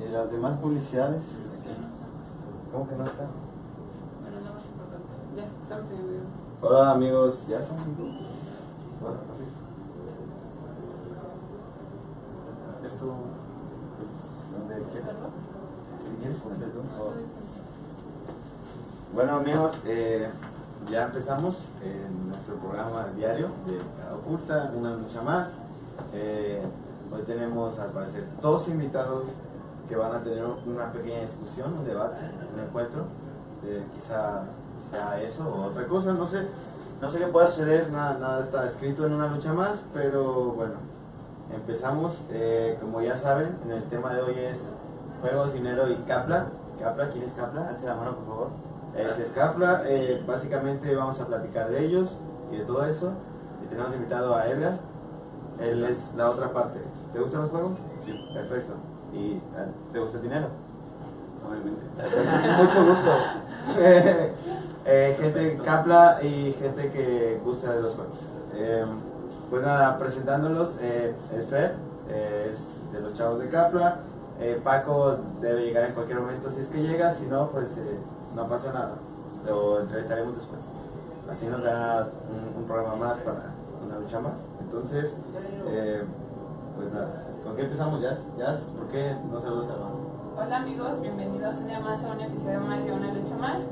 ¿Y las demás publicidades? ¿Cómo que no está? Bueno, lo más importante. Ya, estamos en el video. Hola amigos, ¿ya están en vivo? Esto, pues, donde quieras. Si quieres, ponte tú. o- Bueno amigos, eh, ya empezamos en nuestro programa diario de Cara Oculta, una lucha más. Eh, hoy tenemos al parecer dos invitados que van a tener una pequeña discusión, un debate, un encuentro. Eh, quizá sea eso o otra cosa, no sé. No sé qué pueda suceder, nada, nada está escrito en una lucha más, pero bueno, empezamos. Eh, como ya saben, en el tema de hoy es juegos, dinero y Capla. Capla, ¿quién es Capla? Alce la mano, por favor. Ese es Capla. Eh, básicamente vamos a platicar de ellos y de todo eso. Y tenemos invitado a Edgar. Él es la otra parte. ¿Te gustan los juegos? Sí, Perfecto. ¿Y eh, te gusta el dinero? obviamente. Mucho gusto. Eh, gente Capla y gente que gusta de los juegos. Eh, pues nada, presentándolos, eh, es Fer, eh, es de los chavos de Capla. Paco debe llegar en cualquier momento si es que llega, si no, pues no pasa nada. Lo entrevistaremos después. Así nos da un, un programa más para una lucha más. Entonces, pues nada, ¿con qué empezamos, Jazz? Jazz, ¿por qué no saludas a la Hola amigos, bienvenidos un día más a un episodio más de Una Lucha Más.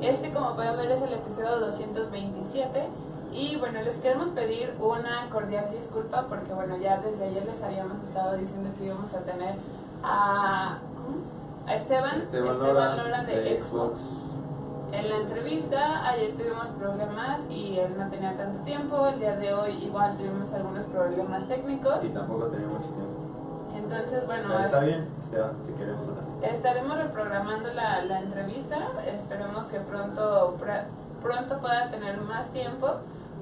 Este, como pueden ver, es el episodio 227. Y bueno, les queremos pedir una cordial disculpa porque bueno, ya desde ayer les habíamos estado diciendo que íbamos a tener a, a Esteban, Esteban Lora, Lora de, Xbox. En la entrevista, ayer tuvimos problemas y él no tenía tanto tiempo. El día de hoy igual tuvimos algunos problemas técnicos. Y tampoco tenía mucho tiempo. Entonces, bueno, está es- bien, Esteban, te queremos. Estaremos reprogramando la, la entrevista. Esperemos que pronto, pr- pronto pueda tener más tiempo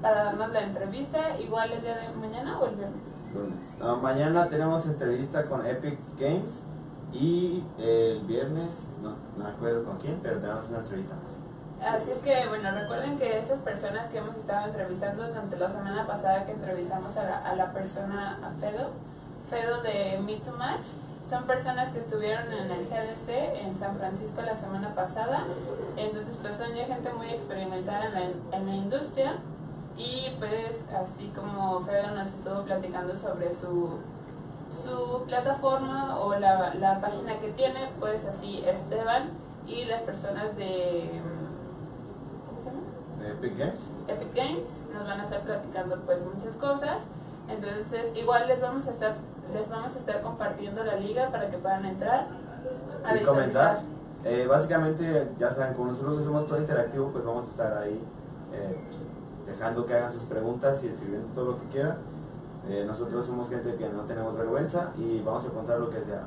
para darnos la entrevista. Igual el día de mañana o el viernes. Lunes. No, mañana tenemos entrevista con Epic Games y el viernes, no, no me acuerdo con quién, pero tenemos una entrevista más. Así es que, bueno, recuerden que estas personas que hemos estado entrevistando, durante la semana pasada que entrevistamos a la, a la persona, a Fedo, Fedo de Meet to Match, son personas que estuvieron en el GDC en San Francisco la semana pasada. Entonces, pues son ya gente muy experimentada en la, en la industria. Y pues, así como Fedo nos estuvo platicando sobre su, su plataforma o la, la página que tiene, pues así Esteban y las personas de. ¿Cómo se llama? ¿De Epic Games? Epic Games nos van a estar platicando pues muchas cosas entonces igual les vamos a estar les vamos a estar compartiendo la liga para que puedan entrar a y comentar. Eh, básicamente, ya saben, como nosotros hacemos todo interactivo, pues vamos a estar ahí eh, dejando que hagan sus preguntas y escribiendo todo lo que quieran. Eh, nosotros somos gente que no tenemos vergüenza y vamos a contar lo que sea.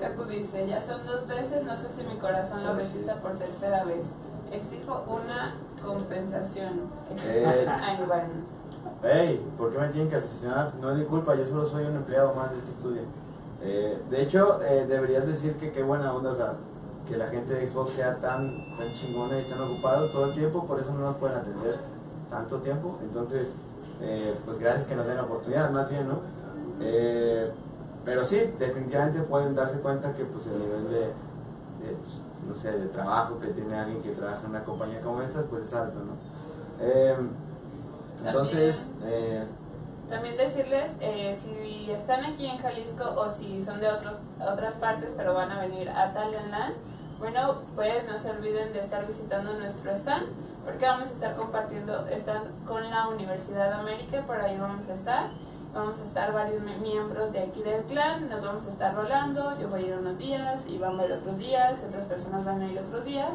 Kaku dice ya son dos veces no sé si mi corazón lo resista por tercera vez exijo una compensación Eh. Ay, bueno. Hey, ¿por qué me tienen que asesinar? No es mi culpa, yo solo soy un empleado más de este estudio. Eh, de hecho, eh, deberías decir que qué buena onda, o sea, que la gente de Xbox sea tan, tan chingona y están ocupados todo el tiempo, por eso no nos pueden atender tanto tiempo. Entonces, eh, pues gracias que nos den la oportunidad, más bien, ¿no? Pero sí, definitivamente pueden darse cuenta que pues el nivel de, pues, no sé, de trabajo que tiene alguien que trabaja en una compañía como esta, pues es alto, ¿no? Entonces, eh, También decirles, eh, si están aquí en Jalisco o si son de otros, otras partes pero van a venir a Talentland, bueno, pues no se olviden de estar visitando nuestro stand, porque vamos a estar compartiendo stand con la Universidad de América, por ahí vamos a estar. Vamos a estar varios mi- miembros de aquí del clan, nos vamos a estar rolando, yo voy a ir unos días, y van a ir otros días, otras personas van a ir otros días.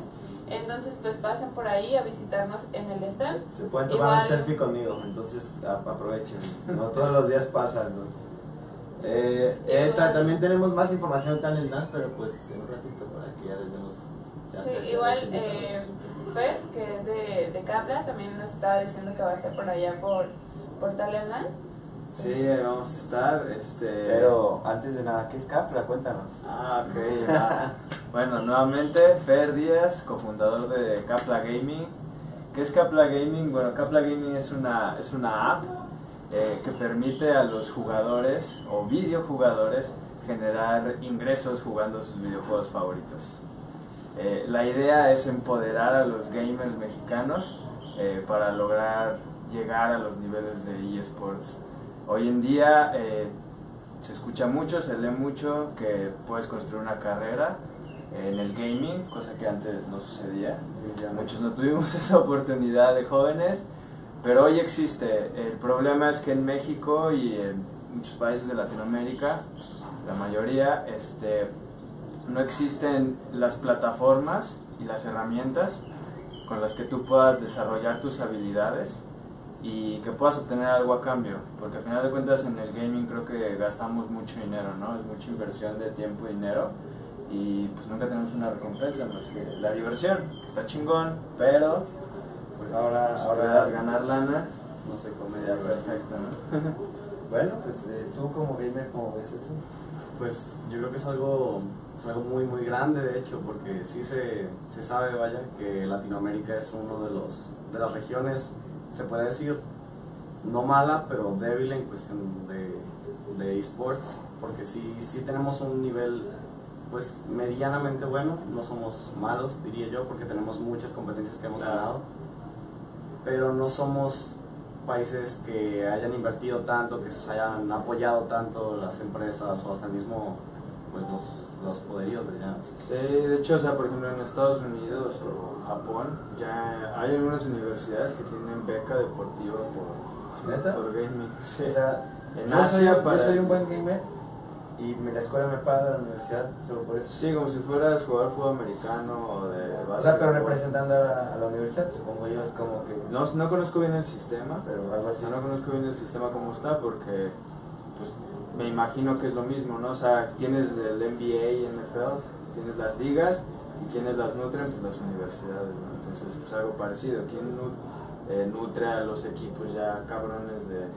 Entonces, pues pasen por ahí a visitarnos en el stand. se pueden tomar un selfie conmigo, entonces aprovechen. No todos los días pasa, entonces. Eh, eh, ta- también tenemos más información en Talentland, pero pues en un ratito para que ya les demos. Sí, igual eh, Fer, que es de, de también nos estaba diciendo que va a estar por allá por, por Talentland. Sí, ahí vamos a estar. Este... Pero antes de nada, ¿qué es Capra? Cuéntanos. Ah, ok. bueno, nuevamente, Fer Díaz, cofundador de Capla Gaming. ¿Qué es Capla Gaming? Bueno, Capla Gaming es una, es una app eh, que permite a los jugadores o videojugadores generar ingresos jugando sus videojuegos favoritos. Eh, la idea es empoderar a los gamers mexicanos eh, para lograr llegar a los niveles de eSports. Hoy en día eh, se escucha mucho, se lee mucho que puedes construir una carrera en el gaming, cosa que antes no sucedía. Muchos no tuvimos esa oportunidad de jóvenes, pero hoy existe. El problema es que en México y en muchos países de Latinoamérica, la mayoría, este, no existen las plataformas y las herramientas con las que tú puedas desarrollar tus habilidades y que puedas obtener algo a cambio, porque al final de cuentas en el gaming creo que gastamos mucho dinero, ¿no? Es mucha inversión de tiempo y dinero y pues nunca tenemos una recompensa más que la diversión, que está chingón, pero pues Ahora- si ahora- puedas ganar lana, No se come ya perfecto, ¿no? Bueno, pues eh, tú como gamer, ¿cómo ves esto? Pues yo creo que es algo, es algo muy muy grande de hecho, porque sí se, se sabe, vaya, que Latinoamérica es uno de los de las regiones, se puede decir, no mala, pero débil en cuestión de, de esports, porque sí, sí tenemos un nivel pues medianamente bueno, no somos malos, diría yo, porque tenemos muchas competencias que hemos ganado, pero no somos países que hayan invertido tanto, que se hayan apoyado tanto las empresas o hasta el mismo pues los, los poderíos de allá. Sí, de hecho, o sea, por ejemplo, en Estados Unidos o Japón, ya hay algunas universidades que tienen beca deportiva por, ¿Neta? por gaming. Sí. O sea, En yo, soy, yo soy un buen gamer y la escuela me paga la universidad solo por eso. Sí, como si fueras jugador fútbol americano o de O sea, pero representando a la, a la universidad, supongo yo, es como que... No, no conozco bien el sistema, Pero algo así. no, no conozco bien el sistema como está porque pues, me imagino que es lo mismo, ¿no? O sea, tienes el NBA y NFL, tienes las ligas y quienes las nutren, pues las universidades, ¿no? Entonces, pues algo parecido. ¿Quién eh, nutre a los equipos ya cabrones de,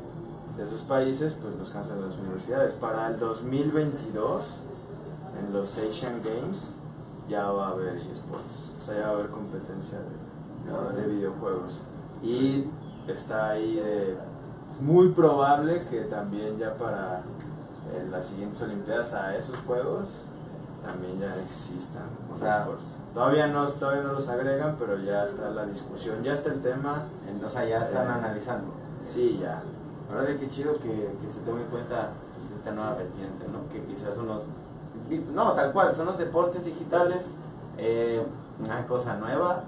de esos países? Pues los cansan las universidades. Para el 2022, en los Asian Games, ya va a haber eSports, o sea, ya va a haber competencia de, de videojuegos. Y está ahí de, es muy probable que también ya para eh, las siguientes Olimpiadas a esos juegos también ya existan O sea. Todavía no, todavía no los agregan, pero ya está la discusión, ya está el tema. O sea, ya están Eh, analizando. Sí, ya. Ahora qué chido que, que se tome en cuenta pues, esta nueva vertiente, ¿no? Que quizás unos... No, tal cual, son los deportes digitales, eh, una cosa nueva,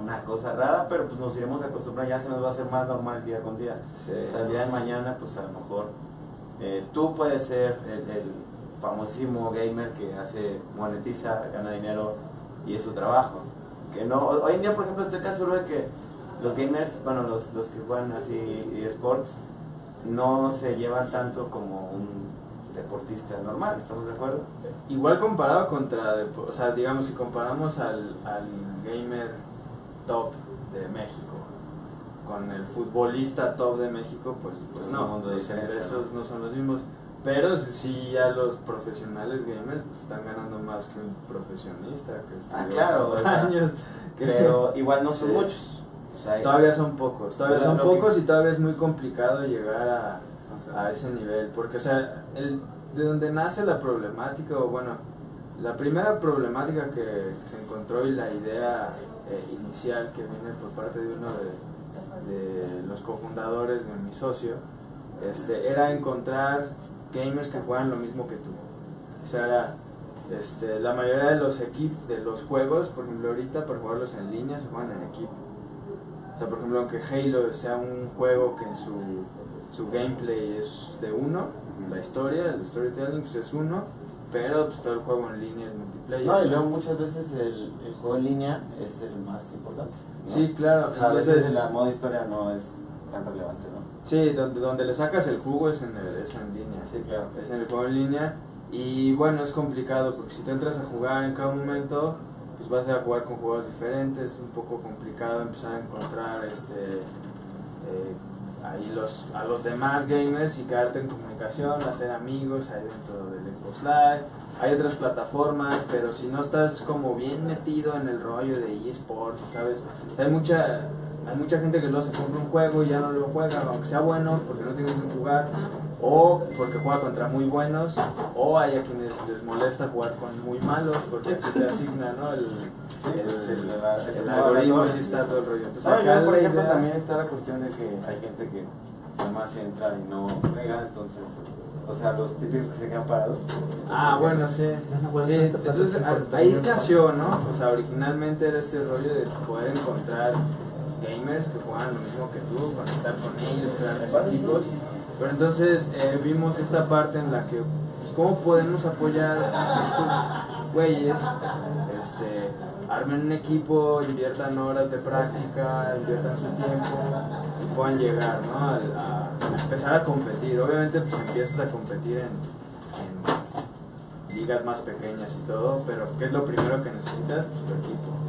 una cosa rara, pero pues nos iremos acostumbrando, ya se nos va a hacer más normal día con día. Sí. O sea, el día de mañana, pues a lo mejor eh, tú puedes ser el, el famosísimo gamer que hace, monetiza, gana dinero y es su trabajo. Que no, hoy en día, por ejemplo, estoy casi seguro de que los gamers, bueno, los, los que juegan así esports, no se llevan tanto como un deportista normal, ¿estamos de acuerdo? Igual comparado contra, o sea, digamos, si comparamos al, al gamer top de México con el futbolista top de México, pues, pues Es no, un mundo los ingresos ¿no? son los mismos. Pero sí ya los profesionales gamers pues, están ganando más que un profesionista que Ah, claro, dos años. que- Pero igual no son Sí. muchos. O sea, Todavía son pocos, todavía son lo que- pocos y todavía es muy complicado llegar a, O sea, a ese nivel, porque o sea, el, de donde nace la problemática, o bueno, la primera problemática que, se encontró y la idea eh, inicial que viene por parte de uno de, de los cofundadores de mi socio, este, era encontrar gamers que juegan lo mismo que tú. O sea, era, este, la mayoría de los equipos, de los juegos, por ejemplo ahorita para jugarlos en línea se juegan en equipo. O sea, por ejemplo, aunque Halo sea un juego que en su, su gameplay es de uno, la historia, el storytelling pues es uno, pero pues todo el juego en línea es multiplayer. No, y luego muchas veces el, el juego en línea es el más importante. ¿no? Sí, claro, O sea, a veces entonces... la modo historia no es tan relevante, ¿no? Sí, donde, donde le sacas el jugo es en, el- es en línea. Sí, claro. Es en el juego en línea. Y bueno, es complicado porque si te entras a jugar en cada momento, pues vas a jugar con juegos diferentes. Es un poco complicado empezar a encontrar este eh, ahí los, a los demás gamers y quedarte en comunicación, hacer amigos ahí dentro del Xbox Live. Hay otras plataformas, pero si no estás como bien metido en el rollo de eSports, ¿sabes? Hay mucha hay mucha gente que luego se compra un juego y ya no lo juega, aunque sea bueno, porque no tiene que jugar, o porque juega contra muy buenos, o hay a quienes les molesta jugar con muy malos, porque se te asigna, ¿no? El, el, pues, el- el el algoritmo sí está todo el rollo. Entonces, y acá luego, por ejemplo, idea- también está la cuestión de que hay gente que además entra y no juega, entonces, o sea, los típicos que se quedan parados. Ah, bueno, sí. Sí, entonces ahí nació, ¿no? O sea, originalmente era este rollo de poder encontrar gamers que juegan lo mismo que tú, conectar con ellos, crear equipos. Pero entonces eh, vimos esta parte en la que, pues, ¿cómo podemos apoyar a estos güeyes? Este, armen un equipo, inviertan horas de práctica, inviertan su tiempo y puedan llegar, ¿no? A empezar a competir. Obviamente, pues empiezas a competir en, en ligas más pequeñas y todo, pero ¿qué es lo primero que necesitas? Pues tu equipo.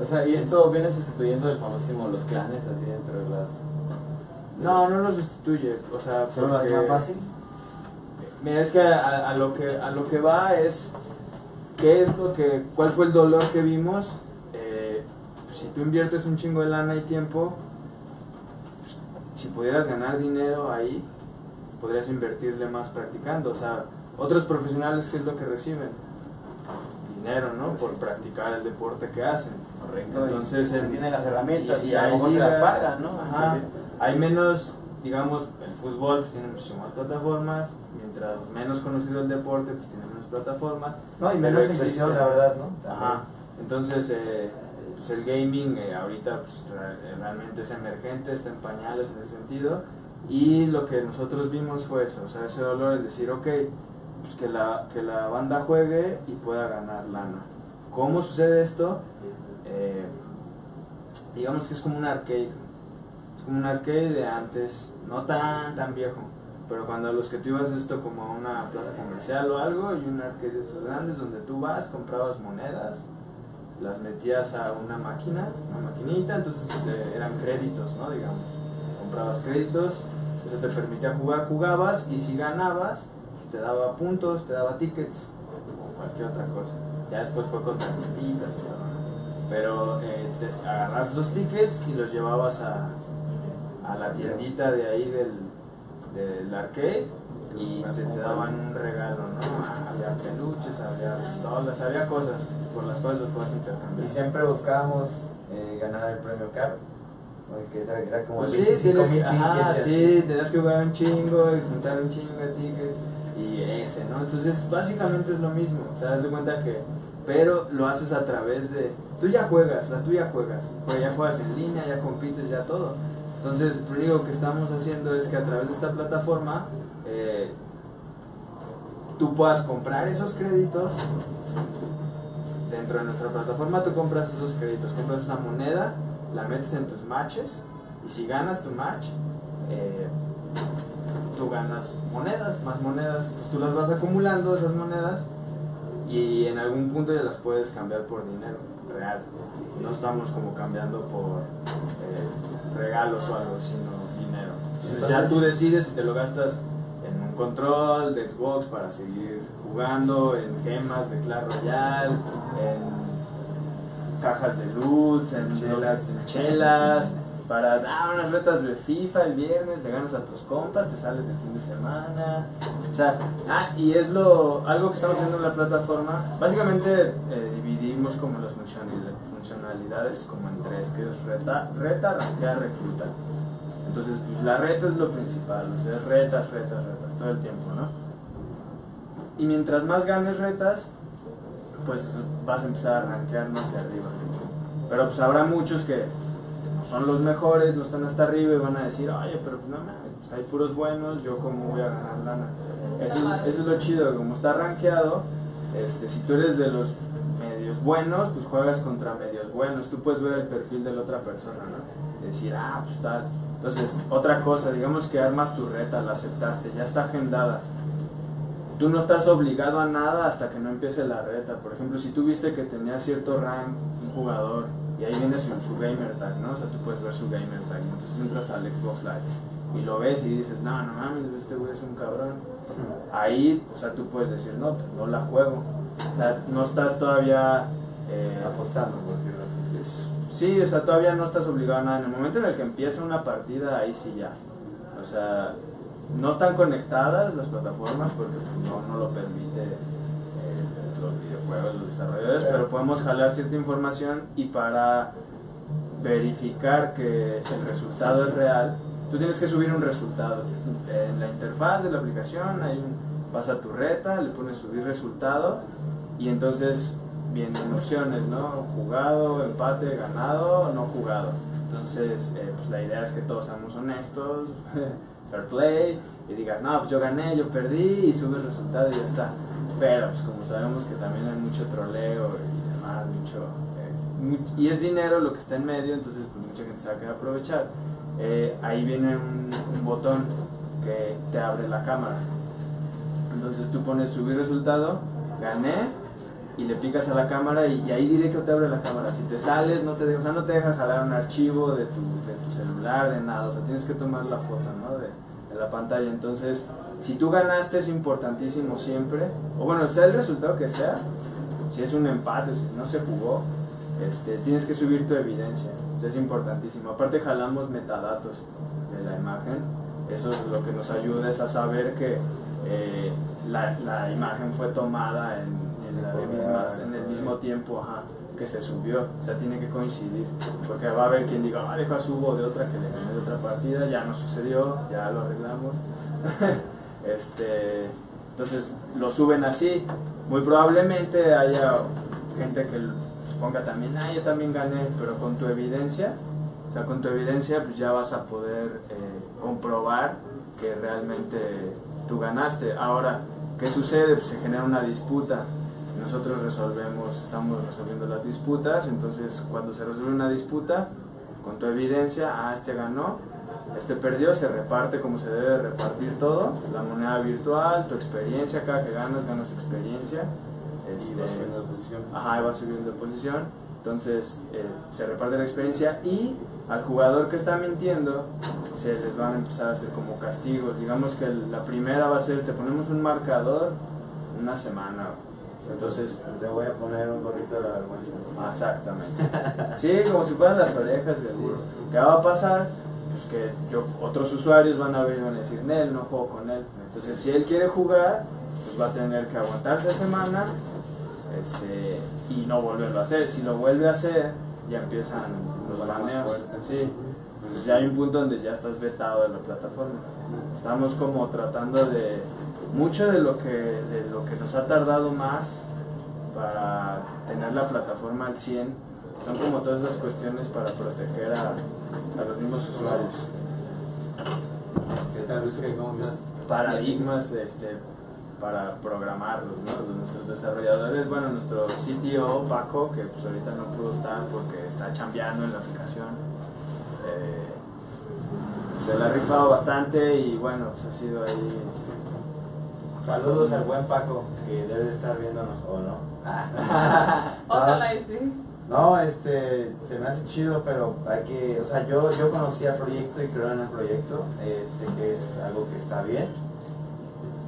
O sea, y esto viene sustituyendo el famosísimo los clanes así dentro de las. No, no lo sustituye, o sea, ¿Solo las porque- más fácil? Mira, es que a, a lo que a lo que va es qué es lo que cuál fue el dolor que vimos. Eh, si tú inviertes un chingo de lana y tiempo, pues, si pudieras ganar dinero ahí, podrías invertirle más practicando. O sea, otros profesionales qué es lo que reciben dinero, ¿no? Por practicar el deporte que hacen. Correcto. Entonces, y en- tienen las herramientas y, y a lo mejor se las pagan, ¿no? Ajá. Hay menos, digamos, el fútbol pues, tiene muchísimas plataformas, mientras menos conocido el deporte, pues tiene menos plataformas. No, y menos inversión, la verdad, ¿no? Ajá. Entonces, eh, pues el gaming eh, ahorita pues, re- realmente es emergente, está en pañales en ese sentido. Y lo que nosotros vimos fue eso, o sea, ese dolor es decir, ok, pues que la, que la banda juegue y pueda ganar lana. ¿Cómo sucede esto? Eh, digamos que es como un arcade. Es como un arcade de antes, no tan, tan viejo. Pero cuando los que tú ibas esto como a una plaza comercial o algo, y un arcade de estos grandes donde tú vas, comprabas monedas, las metías a una máquina, una maquinita, entonces eh, eran créditos, ¿no? Digamos. Comprabas créditos, eso te permitía jugar, jugabas, y si ganabas, pues te daba puntos, te daba tickets, o cualquier otra cosa. Ya después fue con tarjetitas y. Pero eh, te agarras los tickets y los llevabas a, a la tiendita de ahí del, del arcade y te, te daban un regalo, ¿no? Había peluches, había pistolas, había cosas por las cuales los Y intercambiar. siempre buscábamos eh, ganar el premio caro. Que era, era como Pues sí, 25 tienes, ajá, y sí, tenías que jugar un chingo y juntar un chingo de tickets y ese, ¿no? Entonces, básicamente es lo mismo, o sea, das de cuenta que, pero lo haces a través de, tú ya juegas, o sea, tú ya juegas, pues ya juegas en línea, ya compites, ya todo. Entonces, único que estamos haciendo es que a través de esta plataforma, eh, tú puedas comprar esos créditos dentro de nuestra plataforma tú compras esos créditos, compras esa moneda, la metes en tus matches y si ganas tu match, eh, tú ganas monedas, más monedas, Entonces, tú las vas acumulando esas monedas y en algún punto ya las puedes cambiar por dinero real. No estamos como cambiando por eh, regalos o algo, sino dinero. Entonces, ya tú decides si te lo gastas en un control de Xbox para seguir jugando, en gemas de Clash Royale, en cajas de loots, en Chelas. en chelas, para dar unas retas de FIFA el viernes, le ganas a tus compas, te sales el fin de semana. O sea, ah, y es lo algo que estamos haciendo en la plataforma. Básicamente eh, dividimos como las funcionalidades, como en tres, que reta, reta, rankear, recluta. Entonces, pues la reta es lo principal, o es retas, retas, retas, todo el tiempo, ¿no? Y mientras más ganes retas, pues vas a empezar a rankear más hacia arriba. Pero pues habrá muchos que son los mejores, no están hasta arriba y van a decir, oye, pero no mames, pues hay puros buenos, yo cómo voy a ganar lana. Eso, es- eso es lo chido, como está rankeado, este, si tú eres de los medios buenos, pues juegas contra medios buenos, tú puedes ver el perfil de la otra persona, ¿no? Decir, ah, pues tal. Entonces, otra cosa, digamos que armas tu reta, la aceptaste, ya está agendada. Tú no estás obligado a nada hasta que no empiece la reta. Por ejemplo, si tú viste que tenía cierto rank un jugador y ahí viene su, su gamer tag, ¿no? O sea, tú puedes ver su gamer tag. Entonces entras al Xbox Live y lo ves y dices, no, no mames, este güey es un cabrón. Ahí, o sea, tú puedes decir, no, pues no la juego. O sea, no estás todavía... eh, Apostando, por decirlo así. Sí, o sea, todavía no estás obligado a nada. En el momento en el que empieza una partida, ahí sí ya. O sea, no están conectadas las plataformas porque pues, no, no lo permite videojuegos, los desarrolladores, pero podemos jalar cierta información y para verificar que el resultado es real, tú tienes que subir un resultado. En la interfaz de la aplicación hay un, vas a tu reta, le pones subir resultado y entonces vienen opciones, ¿no? Jugado, empate, ganado, no jugado. Entonces, eh, pues la idea es que todos seamos honestos, fair play, y digas, no, pues yo gané, yo perdí, y subes resultado y ya está. Pero, pues como sabemos que también hay mucho troleo y demás, mucho... eh, y es dinero lo que está en medio, entonces pues mucha gente se va a querer aprovechar. Eh, ahí viene un, un botón que te abre la cámara. Entonces tú pones subir resultado, gané, y le picas a la cámara y, y ahí directo te abre la cámara. Si te sales, no te deja, o sea, no te deja jalar un archivo de tu, de tu celular, de nada, o sea, tienes que tomar la foto, ¿no? De, la pantalla. Entonces, si tú ganaste es importantísimo siempre, o bueno, sea el resultado que sea, si es un empate, si no se jugó, este, tienes que subir tu evidencia, o sea, es importantísimo. Aparte jalamos metadatos de la imagen, eso es lo que nos ayuda es a saber que eh, la, la imagen fue tomada en, en mismas- en el mismo tiempo ajá, que se subió, o sea, tiene que coincidir, porque va a haber quien diga, ah, deja subo de otra que le gané de otra partida, ya no sucedió, ya lo arreglamos. este, entonces lo suben así, muy probablemente haya gente que pues, ponga también, ah, yo también gané, pero con tu evidencia, o sea, con tu evidencia pues ya vas a poder eh, comprobar que realmente tú ganaste. Ahora, ¿qué sucede? Pues se genera una disputa. Nosotros resolvemos, estamos resolviendo las disputas, entonces cuando se resuelve una disputa, con tu evidencia, ah, este ganó, este perdió, se reparte como se debe repartir todo, la moneda virtual, tu experiencia, cada que ganas, ganas experiencia. Y Este, vas subiendo de posición. Ajá, y va subiendo de posición. Entonces eh, se reparte la experiencia y al jugador que está mintiendo se les van a empezar a hacer como castigos. Digamos que la primera va a ser, te ponemos un marcador una semana. Entonces, te voy a poner un gorrito de la vergüenza. exactamente. Sí, como si fueran las orejas del burro. ¿Qué va a pasar? Pues que yo, otros usuarios van a ver y van a decir, Nel, no juego con él. Entonces, si él quiere jugar, pues va a tener que aguantarse semana este, y no volverlo a hacer. Si lo vuelve a hacer, ya empiezan los a baneos. Sí, pues ya hay un punto donde ya estás vetado de la plataforma. Estamos como tratando de mucho de lo que de lo que nos ha tardado más para tener la plataforma al 100 son como todas esas cuestiones para proteger a, a los mismos usuarios. ¿Qué tal, Luis? ¿Qué- ¿Cómo estás? paradigmas este, para programarlos, ¿no? Nuestros desarrolladores, bueno, nuestro CTO Paco, que pues ahorita no pudo estar porque está chambeando en la aplicación, eh, se la ha rifado bastante y bueno, pues ha sido ahí... Saludos al buen Paco, que debe de estar viéndonos o no. Ojalá y sí. No, este, se me hace chido, pero hay que, o sea, yo, yo conocí el proyecto y creo en el proyecto, eh, sé que es algo que está bien.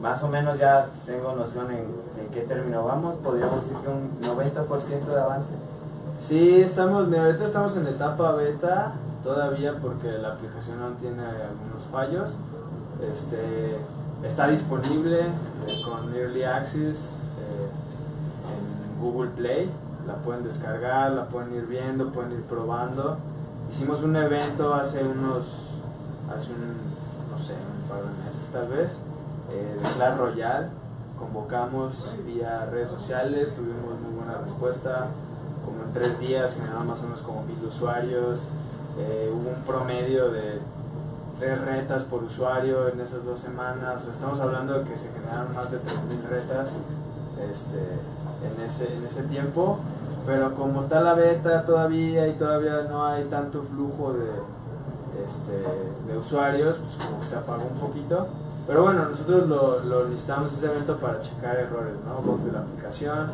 Más o menos ya tengo noción en, en qué término vamos, podríamos decir que un 90% de avance. Sí, estamos, mira, ahorita estamos en etapa beta todavía porque la aplicación aún tiene algunos fallos. Este, está disponible eh, con Early Access eh, en Google Play. La pueden descargar, la pueden ir viendo, pueden ir probando. Hicimos un evento hace unos, hace un, no sé, un par de meses tal vez, eh, de Clash Royale. Convocamos vía redes sociales, tuvimos muy buena respuesta como en tres días generaron más o menos como mil usuarios. Eh, hubo un promedio de tres retas por usuario en esas dos semanas. Estamos hablando de que se generaron más de 3.000 retas este, en, ese, en ese tiempo. Pero como está la beta todavía y todavía no hay tanto flujo de, este, de usuarios, pues como que se apagó un poquito. Pero bueno, nosotros lo, lo listamos ese evento para checar errores, ¿no? Bugs de la aplicación,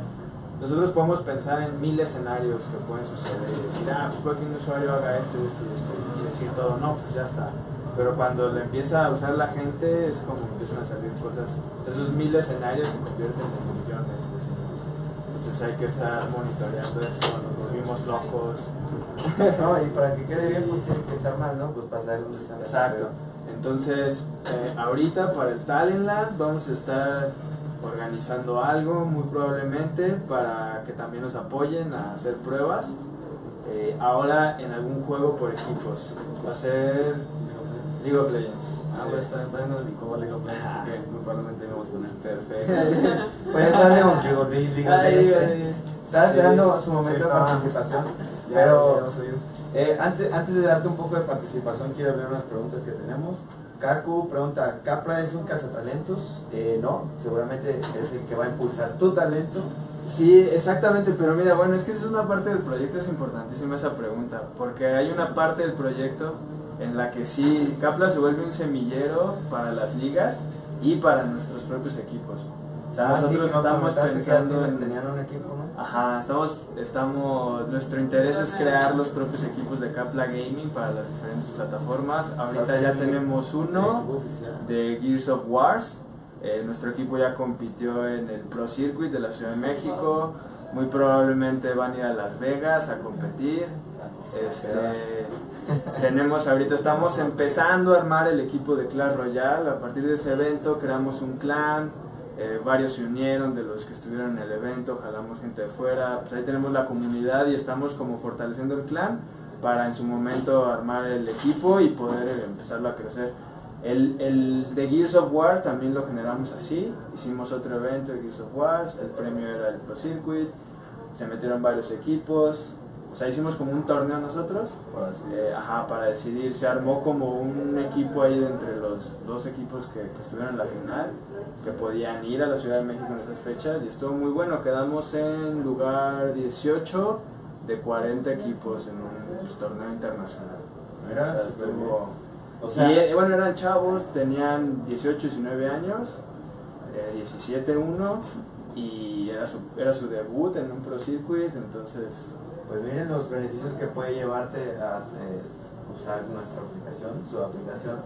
nosotros podemos pensar en mil escenarios que pueden suceder y decir, ah, pues puede que un usuario haga esto y esto y esto y decir todo, no, pues ya está. Pero cuando le empieza a usar la gente es como empiezan a salir cosas, esos mil escenarios se convierten en millones de escenarios. Entonces hay que estar monitoreando eso, nos volvimos locos. No, y para que quede bien, pues tiene que estar mal, ¿no? Pues pasar donde está. Exacto. Entonces, eh, ahorita para el Talentland vamos a estar organizando algo muy probablemente para que también nos apoyen a hacer pruebas. Eh, ahora en algún juego por equipos. Va a ser League of Legends. Ah, estar entrando en mi Copa League of Legends, así que muy probablemente me vamos a poner. Perfecto. Pues pase con League of Legends, eh. Estaba Sí, esperando su sí momento de participación. Ya, Pero eh, antes, antes de darte un poco de participación, quiero ver unas preguntas que tenemos. Kaku pregunta, ¿Capra es un cazatalentos? Eh, no, seguramente es el que va a impulsar tu talento. Sí, exactamente, pero mira, bueno, es que esa es una parte del proyecto, es importantísima esa pregunta, porque hay una parte del proyecto en la que sí, Capla se vuelve un semillero para las ligas y para nuestros propios equipos. O sea, Ah, nosotros estamos pensando en... tenían un equipo, ¿no? Ajá, estamos, estamos, nuestro interés es crear los propios equipos de Capla Gaming para las diferentes plataformas. Ahorita O sea, ya tenemos uno de Gears of Wars. Eh, nuestro equipo ya compitió en el Pro Circuit de la Ciudad de México. Muy probablemente van a ir a Las Vegas a competir. Este, tenemos ahorita estamos empezando a armar el equipo de Clash Royale. A partir de ese evento creamos un clan. eh, varios se unieron de los que estuvieron en el evento, jalamos gente de fuera. Pues ahí tenemos la comunidad y estamos como fortaleciendo el clan para en su momento armar el equipo y poder eh, empezarlo a crecer. El, el de Gears of Wars también lo generamos así. Hicimos otro evento de Gears of Wars. El premio era el Pro Circuit. Se metieron varios equipos. O sea, hicimos como un torneo nosotros. Decir, eh, ajá, para decidir. Se armó como un equipo ahí de entre los dos equipos que, que estuvieron en la final. Que podían ir a la Ciudad de México en esas fechas. Y estuvo muy bueno. Quedamos en lugar 18 de 40 equipos en un pues, torneo internacional. Mira, O sea, estuvo- bien. O sea, y eh, bueno, eran chavos, tenían 18, 19 años, eh, 17 uno, y era su, era su debut en un Pro Circuit, entonces, Pues miren los beneficios que puede llevarte a eh, usar nuestra aplicación, su aplicación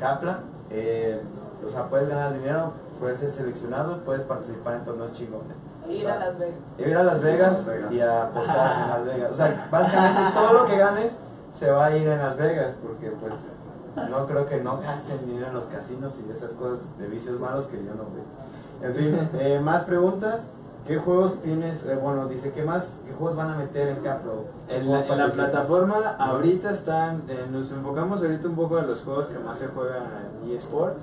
Capla. Eh, o sea, puedes ganar dinero, puedes ser seleccionado, puedes participar en torneos chingones. Ir O a Las Vegas. Ir a Las Vegas, Las Vegas. y a apostar en Las Vegas. O sea, básicamente todo lo que ganes se va a ir en Las Vegas, porque pues no creo que no gasten dinero en los casinos y esas cosas de vicios malos que yo no veo. En fin, eh, más preguntas. ¿Qué juegos tienes? Eh, bueno, dice, ¿qué más? ¿Qué juegos van a meter en Capro? ¿Qué en la, en plataforma ahorita están, eh, nos enfocamos ahorita un poco en los juegos que más se juegan en eSports.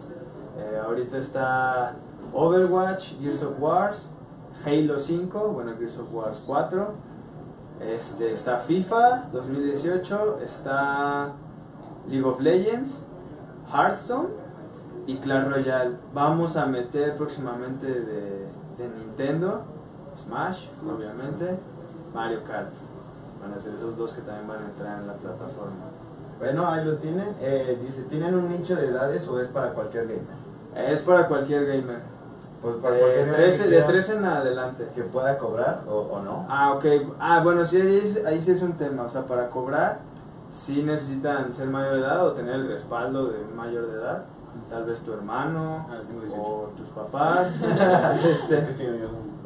Eh, ahorita está Overwatch, Gears of Wars, Halo 5, bueno, Gears of Wars 4. Este, está FIFA 2018, está League of Legends, Hearthstone y Clash Royale. Vamos a meter próximamente de, de Nintendo, Smash, obviamente, Mario Kart. Van a ser esos dos que también van a entrar en la plataforma. Bueno, ahí lo tienen. Eh, dice, ¿tienen un nicho de edades o es para cualquier gamer? Es para cualquier gamer. Pues para De cualquier gamer 13, que de quiera- 13 en adelante. que pueda cobrar o, o no. Ah, ok. Ah, bueno, sí, ahí, es- ahí sí es un tema. O sea, para cobrar, sí necesitan ser mayor de edad o tener el respaldo de mayor de edad. Tal vez tu hermano Ah, tengo 18. o tus papás. Es este.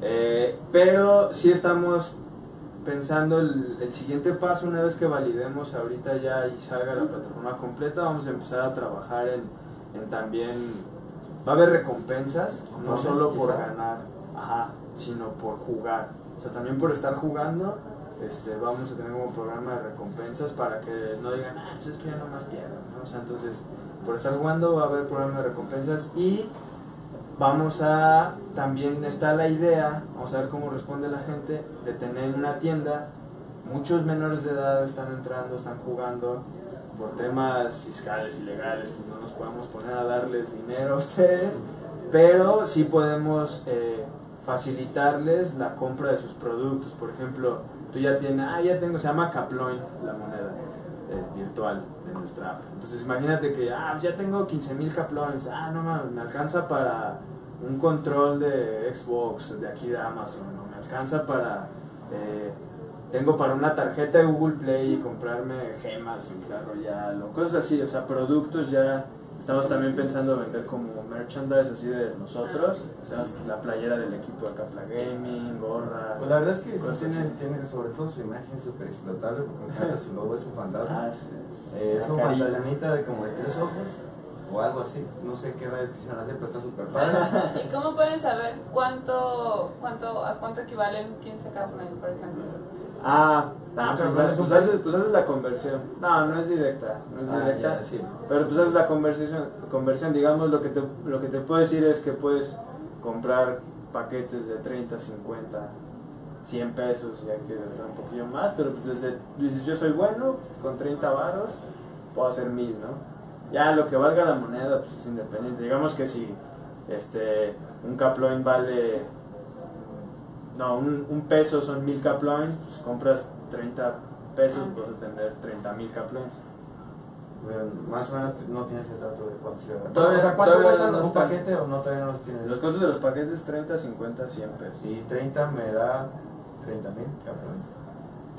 Eh, pero sí estamos pensando el, el siguiente paso, una vez que validemos ahorita ya y salga la plataforma completa, vamos a empezar a trabajar en, en también... Va a haber recompensas, no solo por ganar, ajá, sino por jugar. O sea, también por estar jugando, este, vamos a tener como programa de recompensas para que no digan, ah, pues es que yo nomás pierdo, ¿no? O sea, entonces, por estar jugando va a haber programa de recompensas y vamos a, también está la idea, vamos a ver cómo responde la gente, de tener una tienda, muchos menores de edad están entrando, están jugando, por temas fiscales y legales, pues no nos podemos poner a darles dinero a ustedes, pero sí podemos eh, facilitarles la compra de sus productos, por ejemplo, tú ya tienes, ah, ya tengo, se llama Caploin la moneda eh, virtual nuestra app. Entonces imagínate que, ah, ya tengo 15 mil Caploins, ah, no mames, me alcanza para un control de Xbox de aquí de Amazon, ¿no? me alcanza para, eh, tengo para una tarjeta de Google Play y comprarme gemas en Clash Royale o cosas así, o sea, productos ya Estamos también pensando vender como merchandise así de nosotros, o sea, la playera del equipo de Capla Gaming, gorras. Pues la verdad es que sí cosas tiene, así. tiene sobre todo su imagen súper explotable, porque me encanta su logo, es un fantasma. Ah, sí, sí. Eh, es La un carita. fantasmita de como de tres ojos o algo así. No sé qué rayos quisieron hacer, pero está súper padre. ¿Y cómo pueden saber cuánto, cuánto, a cuánto equivalen 15 Kaplan, por ejemplo? Ah, ah, Ah, pues, pues haces, pues haces la conversión. No, no es directa, no es Ah, directa. ya, sí. Pero pues haces la conversión, conversión, digamos, lo que, te, lo que te puedo decir es que puedes comprar paquetes de 30, 50, 100 pesos, ya que un poquillo más, pero pues desde, dices, yo soy bueno, con 30 varos, puedo hacer 1000, ¿no? Ya lo que valga la moneda, pues es independiente. Digamos que si este, un caploin vale, no, un, un peso son 1000 caploins, pues compras 30 pesos, Ah. vas a tener 30 mil caploins. Bueno, más o menos no tienes el dato de cuánto Todavía- o sea, ¿cuánto cuesta no un paquete o no todavía no los tienes? Los costos de los paquetes 30, 50, 100 pesos. Y 30 me da 30 mil.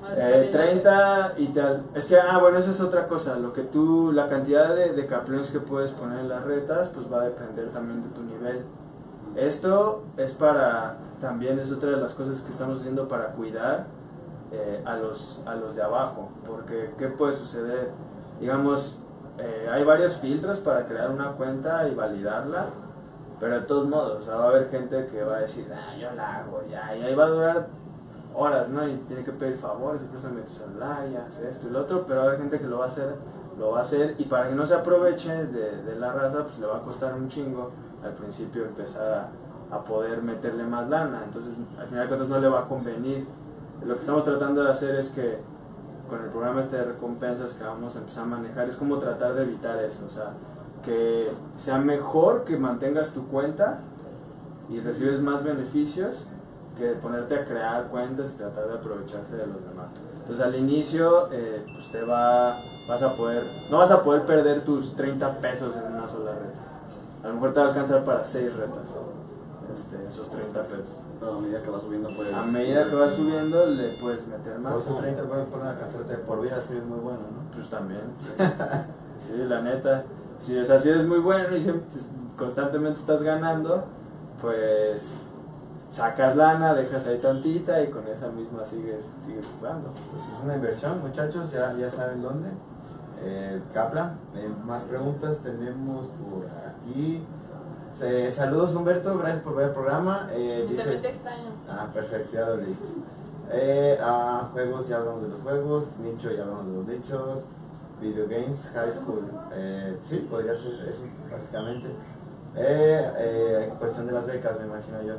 No, Eh, dependiendo de- 30 y tal. Es que, ah, bueno, eso es otra cosa. Lo que tú, la cantidad de, de caplones que puedes poner en las retas, pues va a depender también de tu nivel. Esto es para, también es otra de las cosas que estamos haciendo para cuidar eh, a, los, a los de abajo. Porque, ¿qué puede suceder? Digamos, eh, hay varios filtros para crear una cuenta y validarla. Pero de todos modos, o sea, va a haber gente que va a decir, ah, yo la hago, ya, y ahí va a durar horas, ¿no? Y tiene que pedir favores, préstame tu celular, y hace esto y lo otro, pero va a haber gente que lo va a hacer, lo va a hacer, y para que no se aproveche de, de la raza, pues le va a costar un chingo al principio empezar a, a poder meterle más lana, entonces al final de cuentas no le va a convenir. Lo que estamos tratando de hacer es que con el programa este de recompensas que vamos a empezar a manejar, es como tratar de evitar eso, o sea, que sea mejor que mantengas tu cuenta y recibes más beneficios que ponerte a crear cuentas y tratar de aprovecharte de los demás. Entonces al inicio eh, pues te va, vas a poder, no vas a poder perder tus 30 pesos en una sola reta. A lo mejor te va a alcanzar para 6 retas, este, esos 30 pesos. Pero a medida que va subiendo, pues. A medida que vas subiendo le puedes meter O más. esos 30 pueden poner a cansarte de por vida, así es muy bueno, ¿no? Pues también. Sí, la neta. Si, o sea, si eres muy bueno y siempre te- constantemente estás ganando, pues sacas lana, dejas ahí tantita y con esa misma sigues, sigues jugando. Pues es una inversión, muchachos, ya, ya saben dónde. Eh, Kaplan, eh, más preguntas tenemos por aquí. Eh, saludos Humberto, gracias por ver el programa. Eh, Yo también te extraño. ah, perfecto, ya lo leíste. Eh, ah, juegos, ya hablamos de los juegos. Nicho, ya hablamos de los nichos. Video Games High School, eh, sí, podría ser eso, básicamente. Eh, eh, cuestión de las becas, me imagino yo.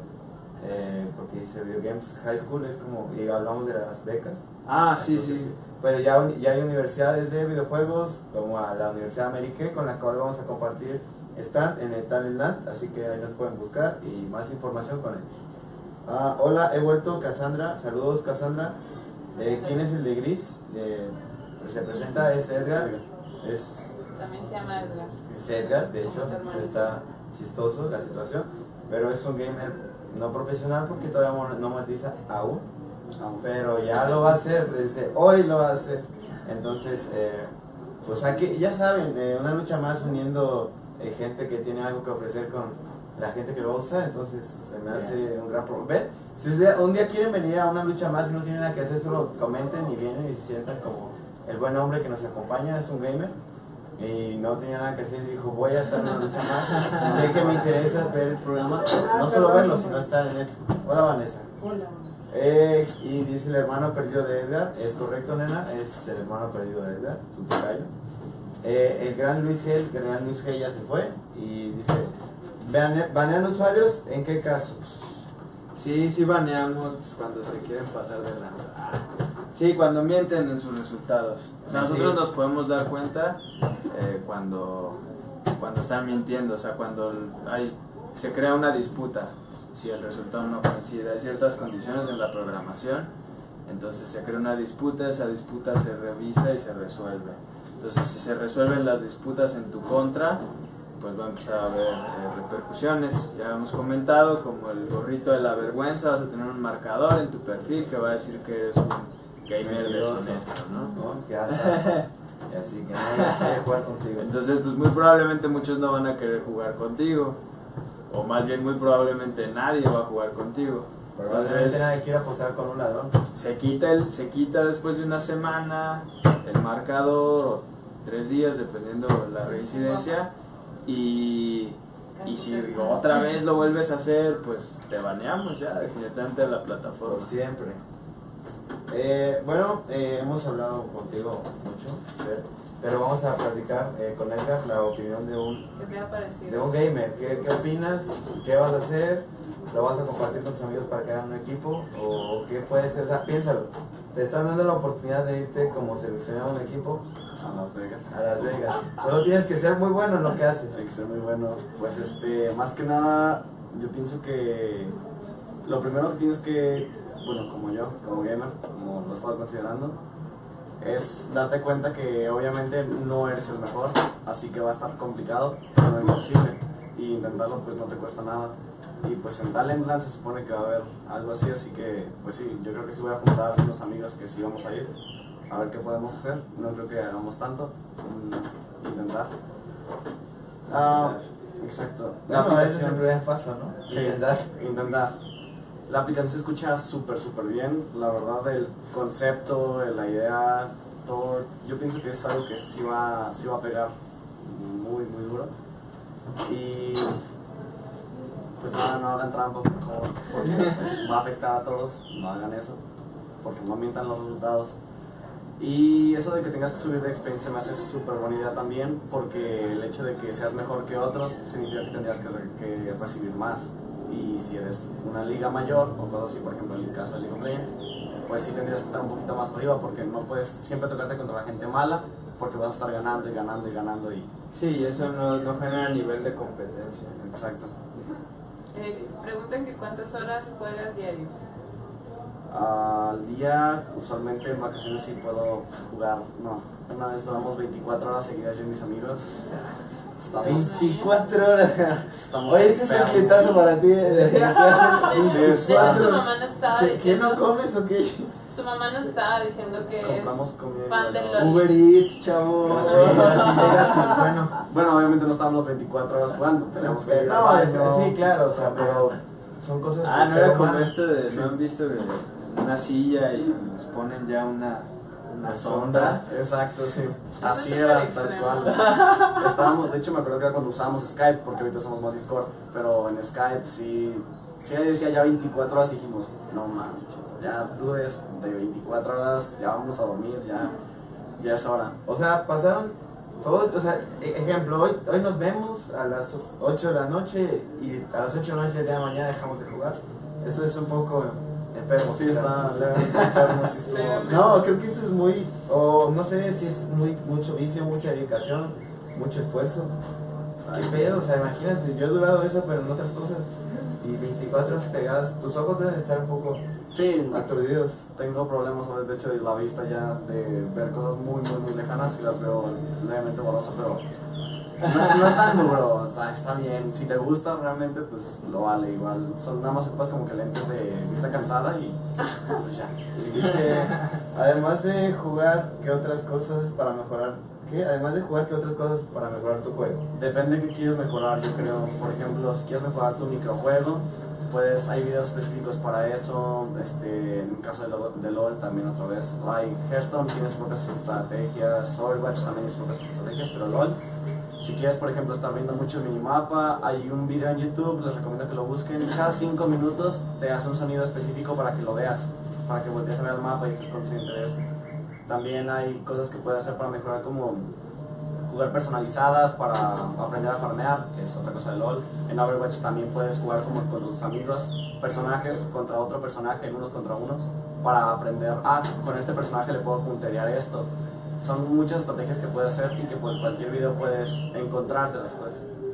Eh, porque dice Video Games High School, es como, y hablamos de las becas. Ah, sí, Entonces, sí. Pero ya, ya hay universidades de videojuegos, como a la Universidad América, con la cual vamos a compartir stand en el Talentland, así que ahí nos pueden buscar y más información con ellos. Ah, hola, he vuelto Cassandra, saludos Cassandra. Eh, ¿Quién es el de gris? Eh, pues se presenta, es Edgar. Es, También se llama Edgar. es Edgar, de hecho, está chistoso la situación, pero es un gamer no profesional porque todavía no- no monetiza aún pero ya lo va a hacer, desde hoy lo va a hacer. Entonces, eh, pues aquí, ya saben, eh, una lucha más uniendo eh, gente que tiene algo que ofrecer con la gente que lo usa, entonces se me hace un gran problema. Ven, si usted- un día quieren venir a una lucha más y no tienen nada que hacer, solo comenten y vienen y se sientan como el buen hombre que nos acompaña, es un gamer. Y no tenía nada que hacer y dijo, voy a estar en una lucha más. sé que me interesa ver el programa, no solo verlo, sino estar en él. Hola Vanessa. Eh, y dice el hermano perdido de Edgar, es correcto nena, es el hermano perdido de Edgar, tu tocayo. Eh, el gran Luis G, el gran Luis G ya se fue y dice, "Bane- ¿banean usuarios? ¿En qué casos? Sí, sí baneamos pues, cuando se quieren pasar de lanza. Sí, cuando mienten en sus resultados. O sea, Sí. nosotros nos podemos dar cuenta eh, cuando, cuando están mintiendo, o sea, cuando hay, se crea una disputa, si el resultado no coincide. Hay ciertas condiciones en la programación, entonces se crea una disputa, esa disputa se revisa y se resuelve. Entonces, si se resuelven las disputas en tu contra, pues va a empezar a haber eh, repercusiones. Ya hemos comentado, como el gorrito de la vergüenza, vas a tener un marcador en tu perfil que va a decir que eres un gamer deshonesto, ¿no? ¿No? Y así que nadie quiere jugar contigo. Entonces, pues muy probablemente muchos no van a querer jugar contigo. O más bien, muy probablemente nadie va a jugar contigo. Probablemente Entonces, nadie quiere apostar con un ladrón. se quita, el, se quita después de una semana el marcador o tres días, dependiendo de la reincidencia. Y, y si otra vez lo vuelves a hacer, pues te baneamos ya definitivamente de la plataforma. Por siempre. Eh, bueno, eh, hemos hablado contigo mucho, pero vamos a platicar eh, con Edgar la opinión de un, ¿Qué te ha parecido? de un gamer. ¿Qué, ¿Qué opinas? ¿Qué vas a hacer? ¿Lo vas a compartir con tus amigos para que hagan un equipo? ¿O qué puede ser? O sea, piénsalo. Te están dando la oportunidad de irte como seleccionado a un equipo A Las Vegas. a Las Vegas. Solo tienes que ser muy bueno en lo que haces. Hay que ser muy bueno. Pues este, más que nada, yo pienso que lo primero que tienes que, bueno, como yo, como gamer, como lo estaba considerando, es darte cuenta que obviamente no eres el mejor, así que va a estar complicado, pero no imposible. Y intentarlo pues no te cuesta nada. Y pues en Talentland se supone que va a haber algo así, así que pues sí, yo creo que sí voy a juntar a unos amigos que sí vamos a ir, a ver qué podemos hacer. No creo que hagamos tanto, mm, intentar. Ah, exacto. La Bueno, ese es el primer paso, ¿no? Sí, Intentar. intentar. La aplicación se escucha súper, súper bien. La verdad, el concepto, la idea, todo. Yo pienso que es algo que sí va, sí va a pegar muy, muy duro. Y. Pues nada, no hagan trampa, por favor, porque pues, va a afectar a todos. No hagan eso, porque no mientan los resultados. Y eso de que tengas que subir de experiencia me hace súper buena idea también, porque el hecho de que seas mejor que otros significa que tendrías que, re- que recibir más. Y si eres una liga mayor, o cosas así, por ejemplo en el caso de League of Legends, pues sí tendrías que estar un poquito más arriba, porque no puedes siempre tocarte contra la gente mala, porque vas a estar ganando y ganando y ganando y... Sí, eso no, no genera nivel de competencia. Exacto. Eh, preguntan que cuántas horas juegas diario. Al día, usualmente en vacaciones sí puedo jugar, no, una vez duramos 24 horas seguidas yo y mis amigos. Estamos, 24 horas. estamos Oye, este es un clientazo para ti. definitivamente. De hecho, de hecho, su 24. mamá nos estaba ¿Qué, ¿Qué no comes o qué? Su mamá nos estaba diciendo que es Compramos comida. y fan del luego- LOL. Uber Eats, chavos. Sí, llegas y bueno. Bueno, obviamente no estábamos 24 horas jugando, teníamos que ir No, sí, claro, o sea, pero son cosas Ah, no era como esto de, Sí. ¿no han visto de una silla y nos ponen ya una, una sonda? Exacto, sí. Así es era, tal cual. Estábamos, de hecho me acuerdo que era cuando usábamos Skype, porque ahorita usamos más Discord, pero en Skype sí, sí decía ya 24 horas, dijimos, no manches, ya dudes de 24 horas, ya vamos a dormir, ya, ya es hora. O sea, pasaron todo, o sea, e- ejemplo, hoy, hoy nos vemos a las 8 de la noche y a las 8 de la noche del día de mañana dejamos de jugar. Eso es un poco enfermo. Sí, está enfermo, sí estuvo- Levemente. No, creo que eso es muy, o no sé si es muy mucho vicio, mucha dedicación, mucho esfuerzo. ¿Qué pedo? O sea, imagínate, yo he durado eso, pero en otras cosas. Y 24 horas pegadas, tus ojos deben estar un poco Sí, aturdidos. tengo problemas, ¿sabes? De hecho, de la vista ya, de ver cosas muy, muy, muy lejanas y las veo levemente borroso, pero no, es- no es tan duro, o sea, está bien. Si te gusta realmente, pues lo vale igual. Son nada más ocupas como que lentes de vista cansada y pues ya. Sí, dice, además de jugar, ¿qué otras cosas para mejorar? ¿Qué? Además de jugar, ¿qué otras cosas para mejorar tu juego? Depende de qué quieres mejorar, yo creo. Por ejemplo, si quieres mejorar tu microjuego, pues hay videos específicos para eso. Este, en el caso de LOL, de LOL también otra vez. Hay Hearthstone tiene sus propias estrategias, Overwatch también tiene sus propias estrategias, pero LOL. Si quieres, por ejemplo, estar viendo mucho el minimapa, hay un video en YouTube, les recomiendo que lo busquen. Cada 5 minutos te hace un sonido específico para que lo veas, para que voltees a ver el mapa y estés consciente de eso. También hay cosas que puedes hacer para mejorar como jugar personalizadas para aprender a farmear, que es otra cosa de LOL. En Overwatch también puedes jugar como con tus amigos, personajes contra otro personaje, unos contra unos, para aprender, ah, con este personaje le puedo punterear esto. Son muchas estrategias que puedes hacer y que por cualquier video puedes encontrarte después.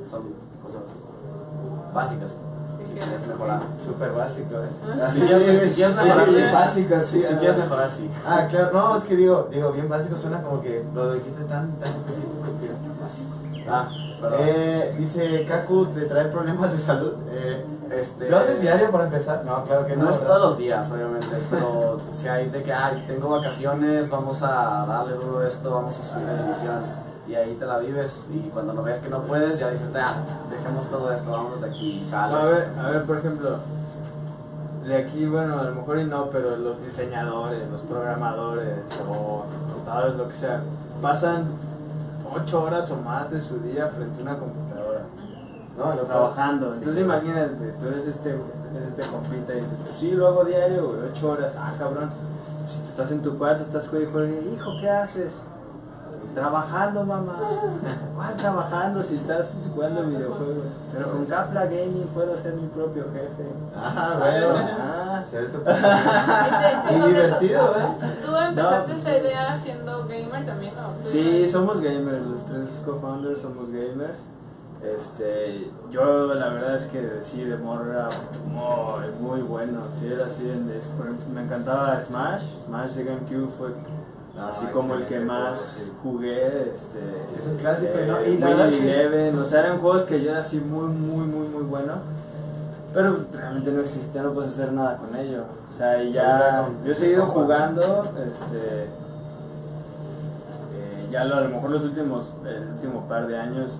Son cosas básicas. Sí, mejorar. Súper básico, ¿eh? Así Si quieres- es, si quieres mejorar, sí, sí. básico, así. si quieres mejorar, sí. Ah, claro, no, es que digo, digo, bien básico suena como que lo dijiste tan, tan específico que básico. Ah, perdón. Eh, dice Kaku, ¿te trae problemas de salud? Eh, este, ¿Lo haces diario para empezar? No, claro que no. No es ¿verdad? todos los días, obviamente, pero si hay de que, ay, tengo vacaciones, vamos a darle duro a esto, vamos a subir la división. Y ahí te la vives, y cuando lo ves que no puedes, ya dices, ya, dejemos todo esto, vamos de aquí, y sales. A ver, a ver, por ejemplo, de aquí, bueno, a lo mejor y no, pero los diseñadores, los programadores o contadores, lo que sea, pasan ocho horas o más de su día frente a una computadora. No, lo trabajando. Sí, Entonces claro. imagínate, tú eres este, eres este compita y dices, pues sí, lo hago diario, güey, ocho horas. Ah, cabrón. Si tú estás en tu cuarto, estás juegue, hijo, ¿qué haces? Trabajando, mamá. ¿Cuál trabajando si estás jugando videojuegos? Pero con Capla Gaming puedo ser mi propio jefe. Ah, bueno. Ah, Ser tu Y divertido, ¿eh? Tú empezaste No. esta idea siendo gamer también, ¿no? Sí, somos gamers, los tres co-founders somos gamers. Este, yo la verdad es que sí, de morra, muy, muy bueno. Sí, era así, en- es- por ejemplo, me encantaba Smash. Smash de GameCube fue Ah, así como el que más jugué. Este, Es un clásico, eh, ¿no? Y la verdad Winning es que- Eleven, o sea, eran juegos que yo era así muy, muy, muy, muy bueno. Pero realmente no existía, no puedes hacer nada con ello. O sea, y ya. Yo he seguido jugando, este. eh, ya lo- a lo mejor los últimos, el último par de años,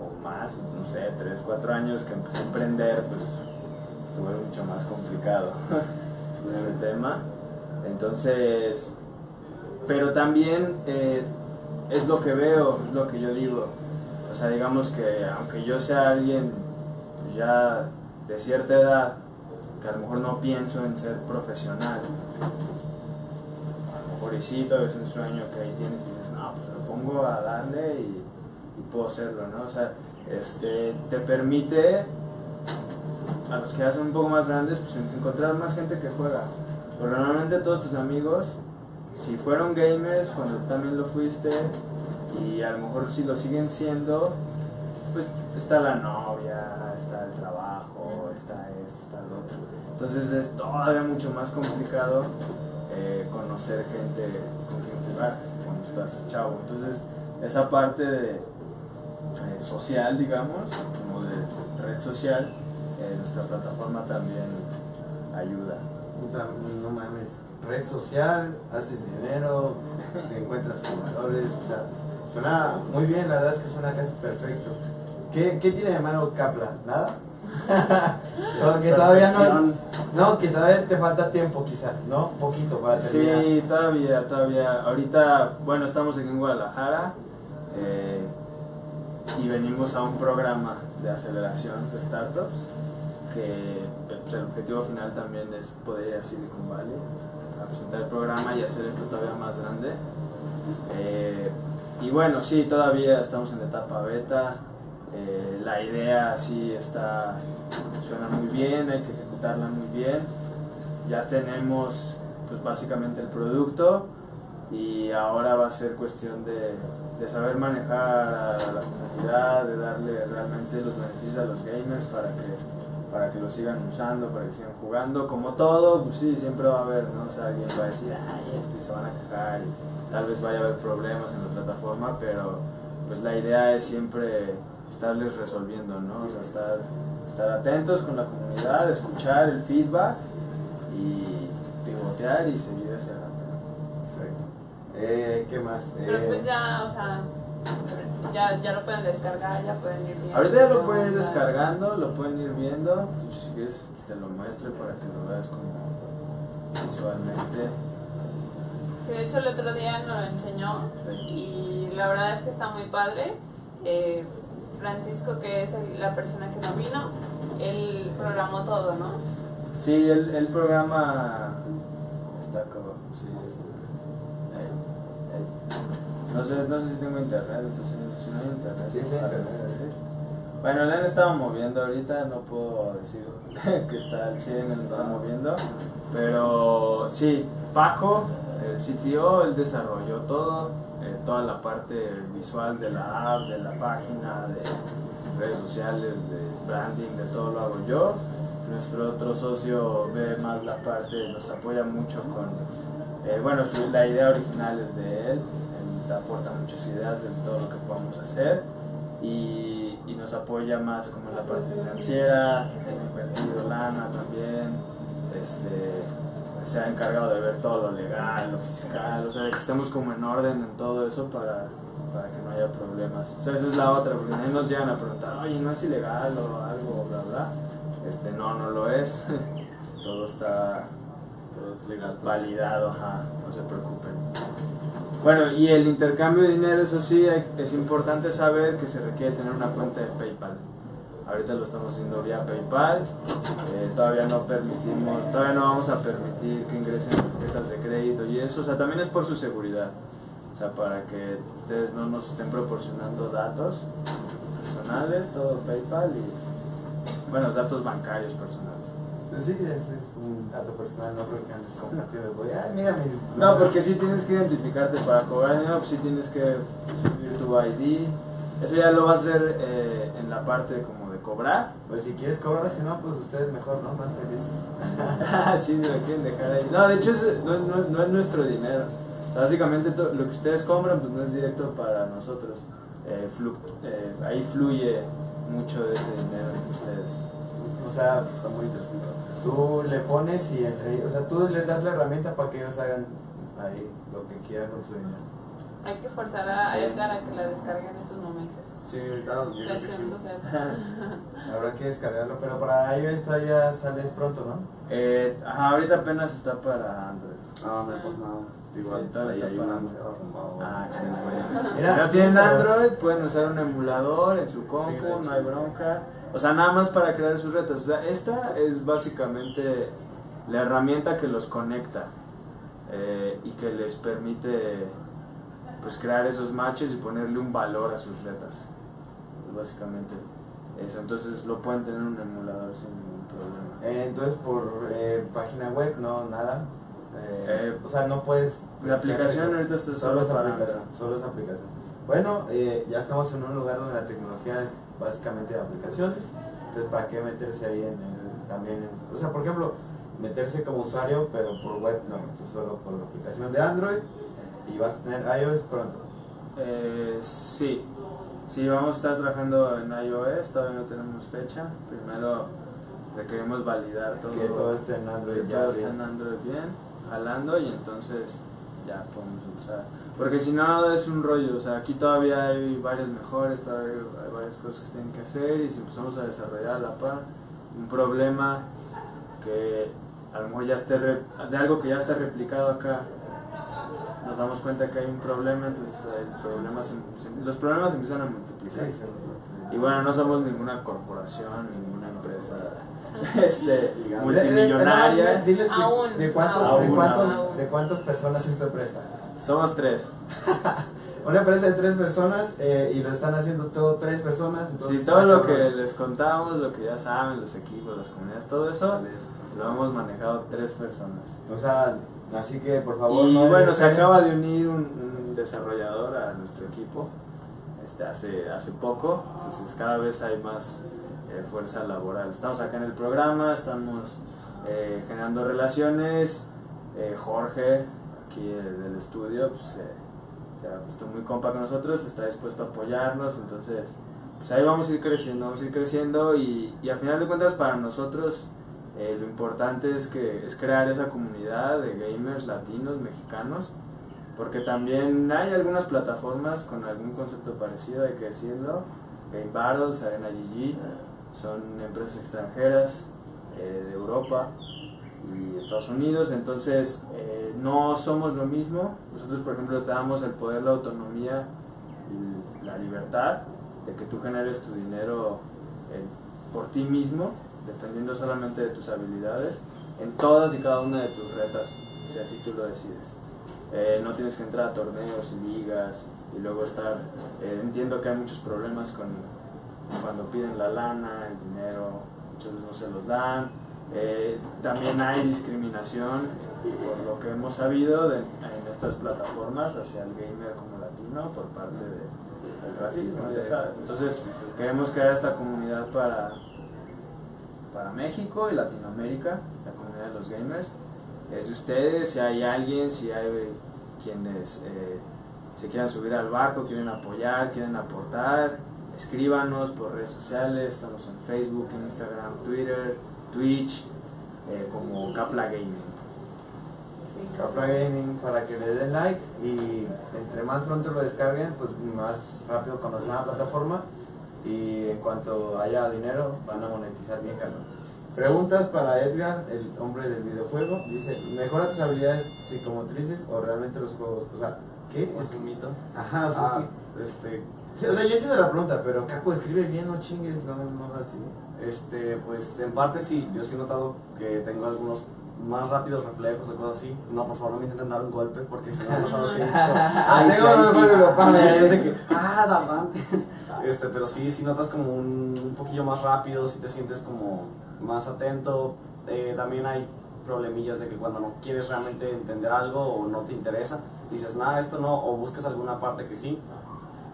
o más, no sé, tres, cuatro años que empecé a emprender, pues se vuelve mucho más complicado ese tema. Entonces, pero también eh, es lo que veo, es lo que yo digo. O sea, digamos que aunque yo sea alguien ya de cierta edad, que a lo mejor no pienso en ser profesional, a lo mejor y sí, tal vez un sueño que ahí tienes y dices, no, pues me pongo a darle y, y puedo hacerlo, ¿no? O sea, este, te permite a los que ya son un poco más grandes, pues en- encontrar más gente que juega. Porque normalmente todos tus amigos, si fueron gamers cuando también lo fuiste, y a lo mejor si lo siguen siendo, pues está la novia, está el trabajo, está esto, está lo otro. Entonces es todavía mucho más complicado eh, conocer gente con quien jugar cuando estás chavo. Entonces esa parte de, eh, social, digamos, como de red social, eh, nuestra plataforma también ayuda. No mames. Red social, haces dinero, te encuentras jugadores, o sea, suena muy bien, la verdad es que suena casi perfecto. ¿Qué, qué tiene de mano Capla? ¿Nada? Que todavía no, no, que todavía te falta tiempo quizá, ¿no? Poquito para terminar. Sí, todavía, todavía. Ahorita, bueno, estamos aquí en Guadalajara eh, y venimos a un programa de aceleración de startups que pues, el objetivo final también es poder ir a Silicon Valley presentar el programa y hacer esto todavía más grande. Eh, y bueno, sí, todavía estamos en etapa beta. Eh, la idea sí está, suena muy bien, hay que ejecutarla muy bien. Ya tenemos pues básicamente el producto y ahora va a ser cuestión de, de saber manejar a la comunidad, de darle realmente los beneficios a los gamers para que para que lo sigan usando, para que sigan jugando, como todo, pues sí, siempre va a haber, ¿no? O sea, alguien va a decir, ay, esto, y se van a quejar, y tal vez vaya a haber problemas en la plataforma, pero pues la idea es siempre estarles resolviendo, ¿no? O sea, estar, estar atentos con la comunidad, escuchar el feedback y pivotear y seguir hacia adelante. Perfecto. Eh, ¿Qué más? Pero Eh, pues ya, o sea, ya, ya lo pueden descargar, ya pueden ir viendo. Ahorita ya lo pueden ir descargando, lo pueden ir viendo. Si quieres, te lo muestro para que lo veas como visualmente. Sí, de hecho el otro día nos lo enseñó y la verdad es que está muy padre. Eh, Francisco, que es la persona que no vino, él programó todo, ¿no? Sí, el, el programa está como. sí, sí. ahí, ahí. No, sé, no sé si tengo internet, entonces si no hay internet. Sí, internet. Bueno, le han estado moviendo ahorita, no puedo decir que está al 100, él está moviendo. Pero sí, Paco, el CTO, él desarrolló todo. eh, toda la parte visual de la app, de la página, de redes sociales, de branding, de todo lo hago yo. Nuestro otro socio ve más la parte, nos apoya mucho con, eh, bueno, su- la idea original es de él, aporta muchas ideas de todo lo que podamos hacer y, y nos apoya más como en la parte financiera, en invertido lana también, este, se ha encargado de ver todo lo legal, lo fiscal, o sea, que estemos como en orden en todo eso para, para que no haya problemas. O sea, esa es la otra, porque ahí nos llegan a preguntar, oye, ¿no es ilegal o algo, bla, bla? Este, no, no lo es, todo está Todo es legal. pues. validado, ajá, no se preocupen. Bueno, y el intercambio de dinero, eso sí, es importante saber que se requiere tener una cuenta de PayPal. Ahorita lo estamos haciendo vía PayPal, eh, todavía no permitimos, todavía no vamos a permitir que ingresen tarjetas de crédito y eso, o sea, también es por su seguridad, o sea, para que ustedes no nos estén proporcionando datos personales, todo PayPal y, bueno, datos bancarios personales. Pues sí, es, es un dato personal, no creo que andes compartiendo. Voy, ay, mira mi. No, porque sí tienes que identificarte para cobrar dinero, pues sí tienes que subir tu ID. Eso ya lo vas a hacer eh, en la parte como de cobrar. Pues si quieres cobrar, si no, pues ustedes mejor, ¿no? Más felices. Sí, se lo quieren dejar ahí. No, de hecho es- no, es- no es- no es nuestro dinero. O sea, básicamente lo que ustedes compran pues no es directo para nosotros. Eh, flu- eh, ahí fluye mucho de ese dinero entre ustedes. O sea, Está muy interesante. tú le pones y entre. O sea, tú les das la herramienta para que ellos hagan ahí lo que quieran con su dinero. Hay que forzar a Sí. Edgar a que la descargue en estos momentos. Sí, ahorita yo creo que Presión sí. social. Habrá que descargarlo, pero para iOS todavía sales pronto, ¿no? Eh, ajá, ahorita apenas está para Android. No, no pasa nada. Igual, Sí, hay parando. arrumbado. Ah, excelente. Mira, si no tienen. Android, pueden usar un emulador en su compu, no hay bronca. O sea, nada más para crear sus retos. O sea, esta es básicamente la herramienta que los conecta eh, y que les permite pues crear esos matches y ponerle un valor a sus retas. Básicamente eso. Entonces lo pueden tener en un emulador sin ningún problema. Eh, entonces, por eh, página web, no, nada. O sea, no puedes. La aplicación ahorita está solo solo es para aplicación. Solo es aplicación. Bueno, eh, ya estamos en un lugar donde la tecnología es básicamente de aplicaciones. Entonces, ¿para qué meterse ahí en el, también? en- o sea, por ejemplo, meterse como usuario, pero por web, no, solo por la aplicación de Android y vas a tener iOS pronto. Eh, sí, sí, vamos a estar trabajando en iOS, todavía no tenemos fecha. Primero requerimos validar todo, Que todo esté en Android que ya todo bien. esté en Android bien, jalando y entonces ya podemos usar. Porque si no es un rollo, o sea, aquí todavía hay varias mejores, todavía hay varias cosas que tienen que hacer y si empezamos a desarrollar a la par un problema que a lo mejor ya esté re- de algo que ya está replicado acá nos damos cuenta que hay un problema entonces el problema se- se- los problemas empiezan a Sí, multiplicar sí. y bueno no somos ninguna corporación ninguna empresa este Eh, eh, multimillonaria nada más, Diles de- Aún, de, cuánto- aún, de cuántos, aún. de cuántas personas es tu empresa. Somos tres Una empresa de tres personas eh, y lo están haciendo todo tres personas. entonces todo está lo que les contamos lo que ya saben los equipos las comunidades todo eso lo hemos manejado tres personas O sea, así que por favor y no bueno, se acaba de unir un, un desarrollador a nuestro equipo este, hace, hace poco, entonces cada vez hay más eh, fuerza laboral. Estamos acá en el programa, estamos eh, generando relaciones. eh, Jorge, aquí del estudio, pues, eh, ha visto muy compa con nosotros, está dispuesto a apoyarnos, entonces pues ahí vamos a ir creciendo, vamos a ir creciendo y, y al final de cuentas para nosotros eh, lo importante es que es crear esa comunidad de gamers latinos, mexicanos, porque también hay algunas plataformas con algún concepto parecido, hay que decirlo. Game Battles, Arena GG, son empresas extranjeras eh, de Europa y Estados Unidos, entonces eh, no somos lo mismo. Nosotros, por ejemplo, te damos el poder, la autonomía y la libertad de que tú generes tu dinero eh, por ti mismo, dependiendo solamente de tus habilidades, en todas y cada una de tus retas, si así tú lo decides. Eh, no tienes que entrar a torneos y ligas y luego estar. eh, entiendo que hay muchos problemas con cuando piden la lana, el dinero, muchas veces no se los dan. Eh, también hay discriminación, por lo que hemos sabido, de- en estas plataformas hacia el gamer como latino por parte de, del racismo. Entonces, queremos crear esta comunidad para, para México y Latinoamérica, la comunidad de los gamers. Es de ustedes, si hay alguien, si hay quienes eh, se quieran subir al barco, quieren apoyar, quieren aportar, escríbanos por redes sociales, estamos en Facebook, en Instagram, Twitter, Twitch, eh, como Capla Gaming. Sí. Capra Gaming para que le den like y entre más pronto lo descarguen, pues más rápido conocerán la plataforma y en cuanto haya dinero van a monetizar bien cabrón. Preguntas para Edgar, el hombre del videojuego. Dice, ¿mejora tus habilidades psicomotrices o realmente los juegos? O sea, ¿qué? Es un mito. Ajá, o sea, Ah, es este, que... sí, o sea, yo entiendo la pregunta, pero Caco escribe bien, no chingues, no, no así. Este, pues en parte sí, yo sí he notado que tengo algunos más rápidos reflejos o cosas así. No, por favor, no me intenten dar un golpe porque si no me ha pasado que he dicho, "Ay, Tengo sí, ahí un sí". golpe, lo es de que, ah, davante. Este, pero sí, sí notas como un, un poquillo más rápido, sí te sientes como más atento. Eh, también hay problemillas de que cuando no quieres realmente entender algo o no te interesa, dices, nada, esto no, o buscas alguna parte que sí.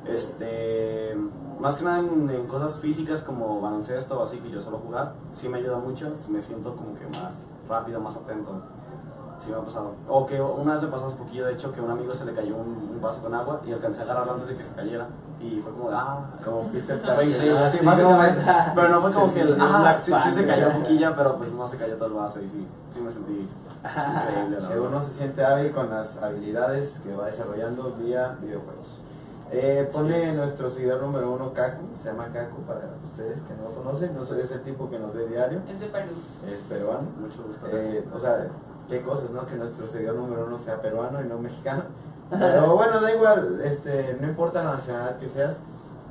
Este, más que nada en, en cosas físicas como baloncesto o así que yo suelo jugar, sí me ayuda mucho, me siento como que más rápido, más atento. Sí me ha pasado. O que una vez me pasó hace poquillo, de hecho, que a un amigo se le cayó un, un vaso con agua y alcancé a agarrarlo antes de que se cayera. Y fue como, ah, Como Peter Sí, Parker. sí, Ah, sí, sí, básicamente. no, Pero no fue como que el, ah, Black sí, sí se cayó un poquilla, pero pues no se cayó todo el vaso y sí, sí me sentí increíble. la uno se siente hábil con las habilidades que va desarrollando vía videojuegos. Eh, pone Sí. nuestro seguidor número uno, Kaku, se llama Kaku para ustedes que no lo conocen, no soy ese tipo que nos ve diario, Es de Perú. es peruano. Mucho gusto. Eh, o sea, qué cosas, ¿no? Que nuestro seguidor número uno sea peruano y no mexicano. Pero bueno, da igual, este, no importa la nacionalidad que seas,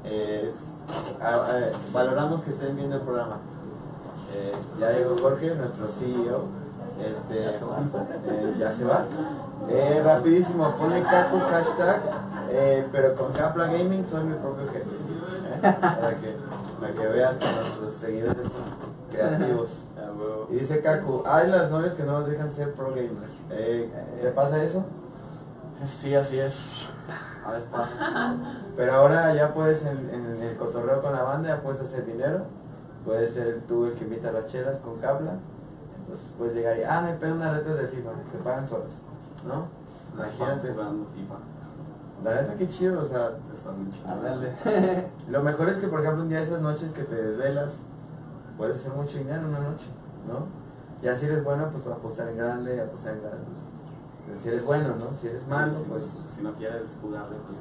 eh, es- a- a- valoramos que estén viendo el programa. Eh, ya llegó Jorge, nuestro CEO, este, Ya se va. eh, ya se va. Eh, rapidísimo, pone Caco hashtag, pero con Capla Gaming soy mi propio jefe. Para, que, para que veas que nuestros seguidores son creativos. Huevo. Y dice Kaku, hay las novias que no nos dejan ser pro gamers. Eh, ¿Te pasa eso? Sí, así es. A veces pasa. Pero ahora ya puedes en, en el cotorreo con la banda, ya puedes hacer dinero. Puedes ser tú el que invita las chelas con Capla. Entonces puedes llegar y, ah, me pedo unas retas de FIFA, se pagan solas. ¿No? Imagínate. jugando FIFA. La neta, qué chido, o sea, Está muy chido. A darle. lo mejor es que, por ejemplo, un día de esas noches que te desvelas, puedes hacer mucho dinero en una noche, ¿no? Ya si eres bueno, pues apostar en grande, apostar en grande. pues. Pero si eres bueno, ¿no? Si eres malo, Sí, pues... Si no quieres jugarle, pues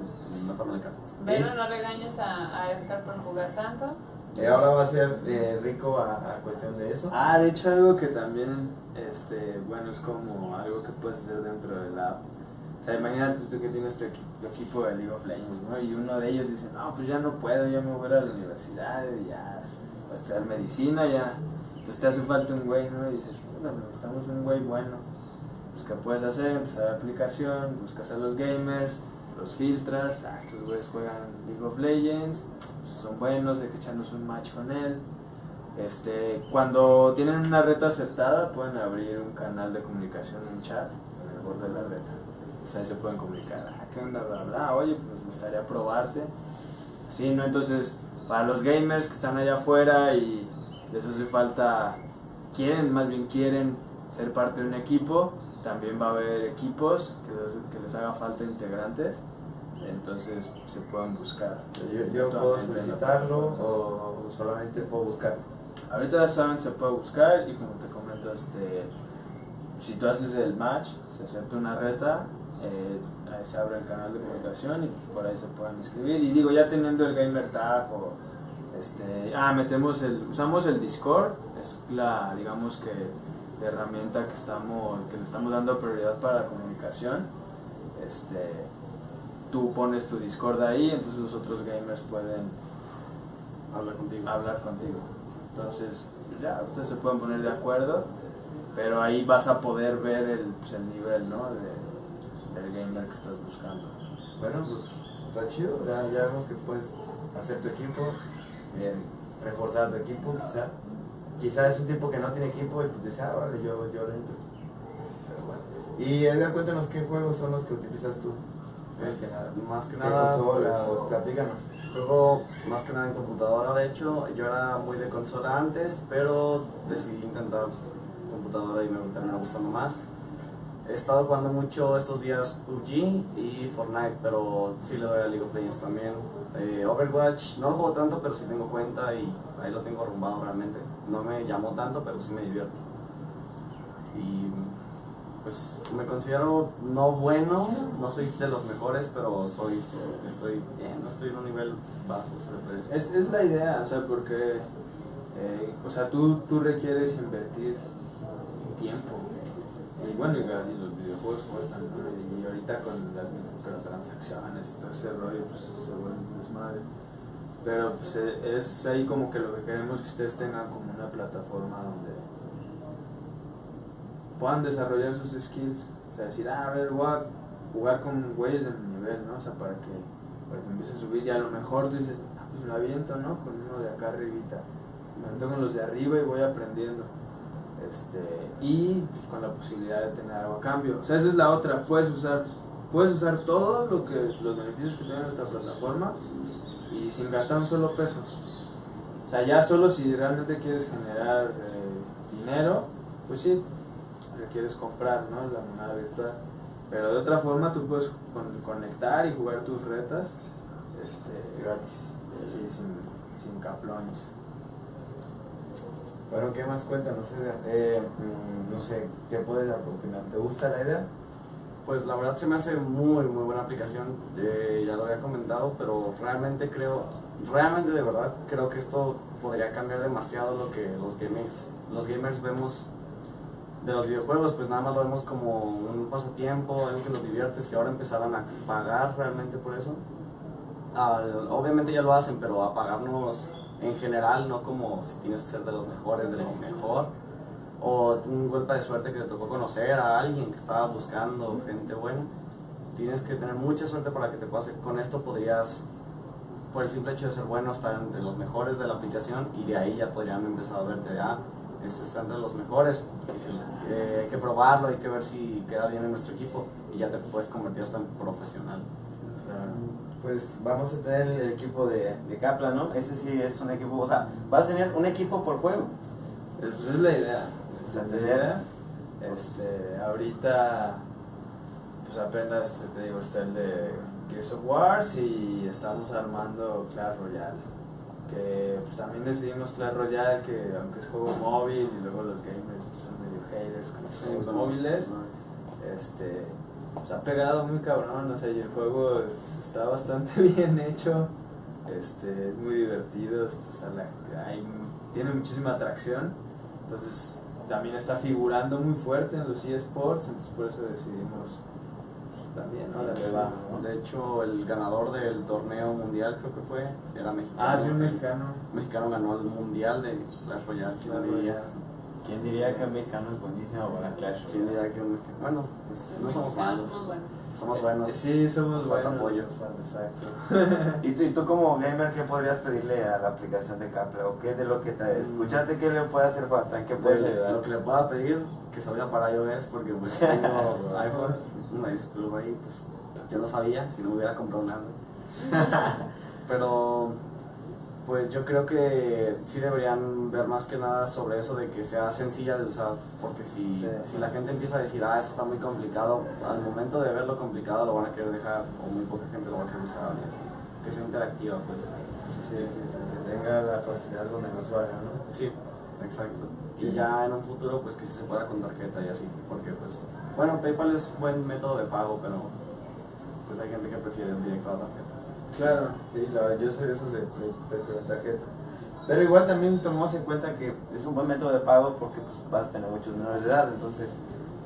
mejor no le cargas. Pero no regañes a, a Edgar por jugar tanto. Eh, ahora va a ser eh, rico a, a cuestión de eso. Ah, de hecho algo que también, este, bueno, es como algo que puedes hacer dentro del app. O sea, imagínate tú que tienes tu, equi- tu equipo de League of Legends, ¿no? Y uno de ellos dice, no, pues ya no puedo, ya me voy a ir a la universidad, y ya voy a estudiar medicina, ya, pues te hace falta un güey, ¿no? Y dices, pues necesitamos un güey bueno. Pues, ¿qué puedes hacer? Empezar la aplicación, buscas a los gamers, los filtras, ah, estos güeyes juegan League of Legends, pues, son buenos, hay que echarnos un match con él. Este, cuando tienen una reta aceptada, pueden abrir un canal de comunicación, un chat alrededor de la reta. Pues ahí se pueden comunicar, ah, ¿qué onda? Bla, bla, oye, pues me gustaría probarte. Sí, ¿no? Entonces, para los gamers que están allá afuera y les hace falta, quieren, más bien quieren ser parte de un equipo, también va a haber equipos que les, que les haga falta integrantes, entonces se pueden buscar. Yo, yo puedo solicitarlo o solamente puedo buscar. Ahorita ya saben, se puede buscar y como te comento, este, si tú haces el match, se acepta una reta, eh, ahí se abre el canal de comunicación y pues por ahí se pueden inscribir. Y digo, ya teniendo el gamer tag o este, ah, metemos el, usamos el Discord, es la, digamos que, la herramienta que estamos, que le estamos dando prioridad para la comunicación. Este, tú pones tu Discord ahí, entonces los otros gamers pueden Habla contigo. hablar contigo. Entonces, ya, ustedes se pueden poner de acuerdo, pero ahí vas a poder ver el, pues, el nivel, ¿no? De, del gamer que estás buscando. Bueno, pues está chido, ya, ya vemos que puedes hacer tu equipo, eh, reforzar tu equipo, quizá. Quizá es un tipo que no tiene equipo y pues dice, ah, vale, yo, yo le entro. Pero bueno. Y Edgar, cuéntanos qué juegos son los que utilizas tú. Más que nada. Más que ¿Qué nada, consola? pues, platícanos. Juego más que nada en computadora, de hecho, yo era muy de consola antes, pero decidí intentar computadora y me terminó gustando más. He estado jugando mucho estos días PUBG y Fortnite, pero sí le doy a League of Legends también. Overwatch no lo juego tanto, pero sí tengo cuenta y ahí lo tengo arrumbado realmente. No me llamó tanto, pero sí me divierto. Y pues me considero no bueno, no soy de los mejores, pero soy, estoy bien, no estoy en un nivel bajo, se puede decir. Es, es la idea, o sea, porque, eh, o sea, tú, tú requieres invertir tiempo. Y bueno, y los videojuegos cuestan, ¿no? Y ahorita con las microtransacciones y todo ese rollo, pues se vuelve un desmadre. Pero pues eh, es ahí como que lo que queremos que ustedes tengan como una plataforma donde puedan desarrollar sus skills. O sea, decir, ah, a ver, voy a jugar con güeyes de mi nivel, ¿no? O sea, para que, para que empiece a subir y a lo mejor tú dices, ah, pues me aviento, ¿no? Con uno de acá arribita. Me aviento con los de arriba y voy aprendiendo. Este, y pues, con la posibilidad de tener algo a cambio. O sea, esa es la otra. Puedes usar, puedes usar todo lo que, los beneficios que tiene nuestra plataforma y sin gastar un solo peso. O sea, ya solo si realmente quieres generar eh, dinero, pues sí, requieres comprar ¿no? la moneda virtual. Pero de otra forma tú puedes con- conectar y jugar tus retas este, Gratis. sí, sin, sin caplones. Bueno, ¿qué más cuéntanos, Edgar? Eh, mm, no sé, ¿qué puedes opinar? ¿Te gusta la idea? Pues la verdad se me hace muy muy buena aplicación, eh, ya lo había comentado, pero realmente creo, realmente de verdad creo que esto podría cambiar demasiado lo que los gamers, los gamers vemos de los videojuegos, pues nada más lo vemos como un pasatiempo, algo que nos divierte, si ahora empezaran a pagar realmente por eso, al- obviamente ya lo hacen, pero a pagarnos en general, no como si tienes que ser de los mejores, de los mejor, o un golpe de suerte que te tocó conocer a alguien que estaba buscando gente buena. Tienes que tener mucha suerte para que te pase. Con esto podrías, por el simple hecho de ser bueno, estar entre los mejores de la aplicación y de ahí ya podrían empezar a verte, ah, este está entre los mejores, eh, hay que probarlo, hay que ver si queda bien en nuestro equipo y ya te puedes convertir hasta en profesional. Pues vamos a tener el equipo de, de Kaplan, ¿no? Ese sí es un equipo, o sea, vas a tener un equipo por juego. Pues es la idea. O sea, idea. Este, ahorita, pues apenas te digo, está el de Gears of Wars y estamos armando Clash Royale. Que pues también decidimos Clash Royale, que aunque es juego móvil y luego los gamers pues, son medio haters con los juegos móviles, este, pues ha pegado muy cabrón, o sea, y el juego está bastante bien hecho, este, es muy divertido, este, o sea, la- hay- tiene muchísima atracción, entonces también está figurando muy fuerte en los eSports, entonces por eso decidimos pues, también, ¿no? De hecho, el ganador del torneo mundial, creo que fue, era mexicano. Ah, sí, un mexicano. mexicano ganó el mundial de Clash Royale. ¿Quién diría? Royale. ¿Quién diría que un mexicano es buenísimo para Clash? ¿Quién diría que un mexicano? Bueno, pues no somos malos. Somos buenos. Somos buenos. Sí, somos buenos. apoyo. Exacto. ¿Y tú, y tú como gamer qué podrías pedirle a la aplicación de Kaplan? ¿O qué de lo que te Mm. escuchaste que le puede hacer falta? ¿En qué puedes Pues, ayudar? lo que le pueda pedir, que salga para iOS, porque pues tengo iPhone. Una disculpa ahí, pues yo no sabía, si no hubiera comprado nada. Pero, pues yo creo que sí deberían ver más que nada sobre eso de que sea sencilla de usar, porque si, Sí. si la gente empieza a decir, ah, eso está muy complicado, al momento de verlo complicado lo van a querer dejar, o muy poca gente lo va a querer usar, y así. que sea interactiva, pues. Sí, sí, sí. Que tenga la facilidad con el usuario, ¿no? Sí, exacto. Y ya en un futuro, pues que sí se pueda con tarjeta y así, porque pues, bueno, PayPal es buen método de pago, pero pues hay gente que prefiere el directo a la tarjeta. Claro, sí, la yo soy de esos de, de, de la tarjeta. Pero igual también tomamos en cuenta que es un buen método de pago porque pues, vas a tener muchos menores de edad, entonces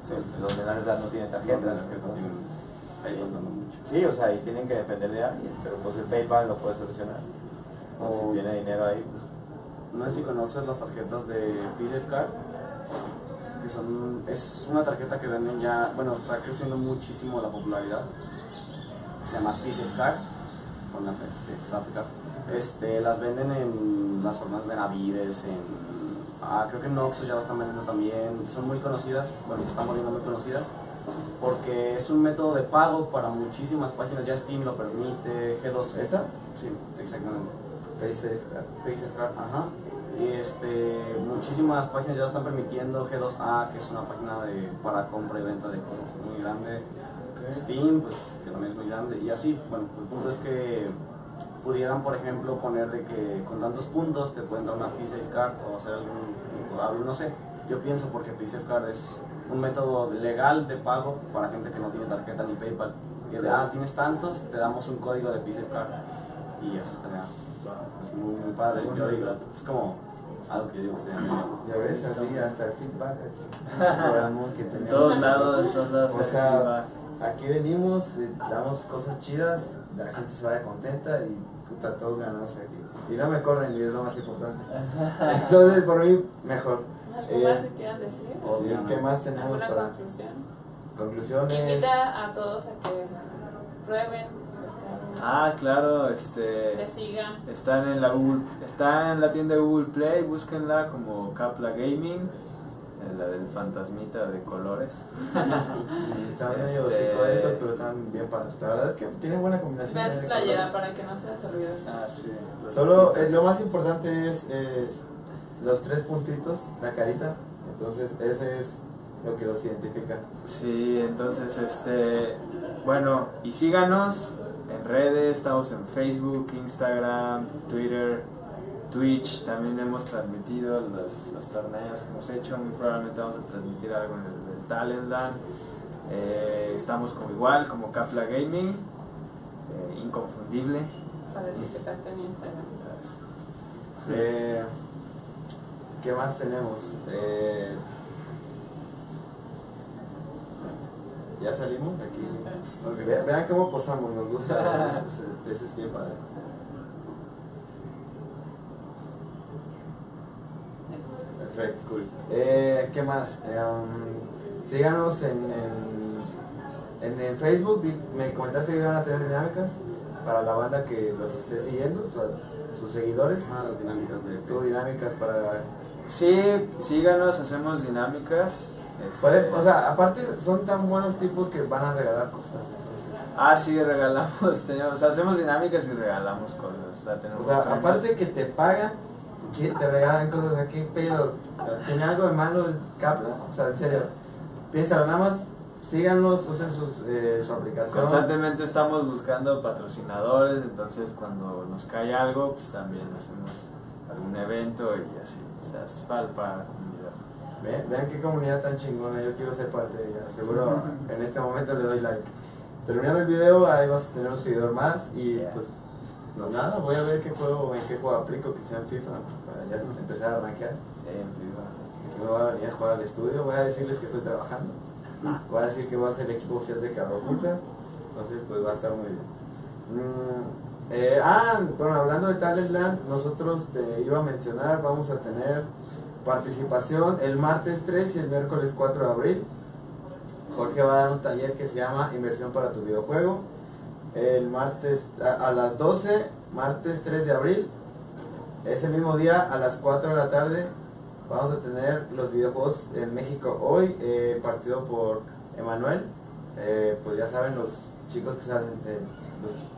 pues, los menores de edad no tienen tarjetas. entonces, Ahí mucho. sí, o sea, y tienen que depender de alguien, pero pues el PayPal lo puede solucionar. O si tiene dinero ahí, pues No sé si conoces las tarjetas de Card que son, es una tarjeta que venden ya, bueno, está creciendo muchísimo la popularidad. Se llama Card con la. Este, las venden en las formas de Navides, en, ah, creo que en Oxxo ya las están vendiendo también. Son muy conocidas, bueno, se están volviendo muy conocidas. porque es un método de pago para muchísimas páginas, ya Steam lo permite, G2. ¿Esta? Sí, exactamente. PaySafeCard. PaySafeCard, ajá. Y este, muchísimas páginas ya lo están permitiendo, G2A, que es una página de, para compra y venta de cosas muy grande, Steam, pues, que también es muy grande, y así, bueno, el punto es que pudieran, por ejemplo, poner de que con tantos puntos te pueden dar una PaySafeCard o hacer algún tipo de algo, no sé. Yo pienso porque PaySafeCard es un método legal de pago para gente que no tiene tarjeta ni PayPal. Que de, ah, tienes tantos, te damos un código de PaySafeCard y eso estaría es muy, muy padre. Yo digo, es como algo que yo digo que estaría muy Ya ves, así hasta el feedback aquí. Que En todos lados, en todos lados. O sea, aquí venimos, eh, damos cosas chidas, la gente se vaya contenta y puta, todos ganamos aquí. Y no me corren y es lo más importante. Entonces, por mí, mejor. ¿Algo Eh, más que quieran decir? Sí, ¿Qué más tenemos ¿Alguna para conclusión? conclusiones? Invita a todos a que prueben, Ah, claro, que este. sigan. Están en la Google, está en la tienda de Google Play, búsquenla como Capla Gaming, la del fantasmita de colores. Y están medio Este- psicodélicos, pero están bien padres. La verdad es que tienen buena combinación. Vean su de playera colores. para que no se les olvide. Ah, sí. los Solo eh, lo más importante es eh, los tres puntitos, la carita. Entonces, ese es lo que los identifica. Sí, entonces, este, bueno, y síganos en redes, estamos en Facebook, Instagram, Twitter, Twitch, también hemos transmitido los, los torneos que hemos hecho, muy probablemente vamos a transmitir algo en el, del Talentland. Eh, estamos como igual, como Capla Gaming, eh, inconfundible. Para etiquetarte en Instagram. Eh, ¿Qué más tenemos? Eh, ya salimos aquí. Ve- vean cómo posamos, nos gusta. Eso, es- eso es bien padre. Perfecto, cool. Eh, ¿Qué más? Um, síganos en, en, en el Facebook. Me comentaste que iban a tener dinámicas para la banda que los esté siguiendo, su- sus seguidores. Ah, las dinámicas de Tuvo dinámicas para... Sí, síganos, hacemos dinámicas. este, Puede- o sea, aparte son tan buenos tipos que van a regalar cosas. entonces, Ah, sí, regalamos, tenemos, hacemos dinámicas y regalamos cosas. La o tenemos sea, premios. aparte que te pagan, que te regalan cosas, ¿a qué pedo? ¿Tiene algo de malo el Capla? O sea, en serio, piénsalo, nada más síganos, usen sus, eh, su aplicación. Constantemente estamos buscando patrocinadores, entonces cuando nos cae algo, pues también hacemos algún evento y así. O sea, es para, para la comunidad. Vean, vean qué comunidad tan chingona, yo quiero ser parte de ella. Seguro en este momento le doy like. Terminando el video, ahí vas a tener un seguidor más y Yeah. pues no nada, voy a ver qué juego, en qué juego aplico que sea en FIFA para ya empezar a rankear. Sí, en. Que me voy a venir a jugar al estudio, voy a decirles que estoy trabajando. Voy a decir que voy a ser el equipo oficial de Carro Oculta. Entonces pues va a estar muy bien. Mm, eh, ah, bueno, hablando de Talentland, nosotros te iba a mencionar, vamos a tener participación el martes 3 y el miércoles 4 de abril. Jorge va a dar un taller que se llama Inversión para tu videojuego. El martes a, las 12, martes 3 de abril. Ese mismo día a las 4 de la tarde vamos a tener los videojuegos en México hoy, eh, partido por Emanuel. Eh, pues ya saben los chicos que salen, de,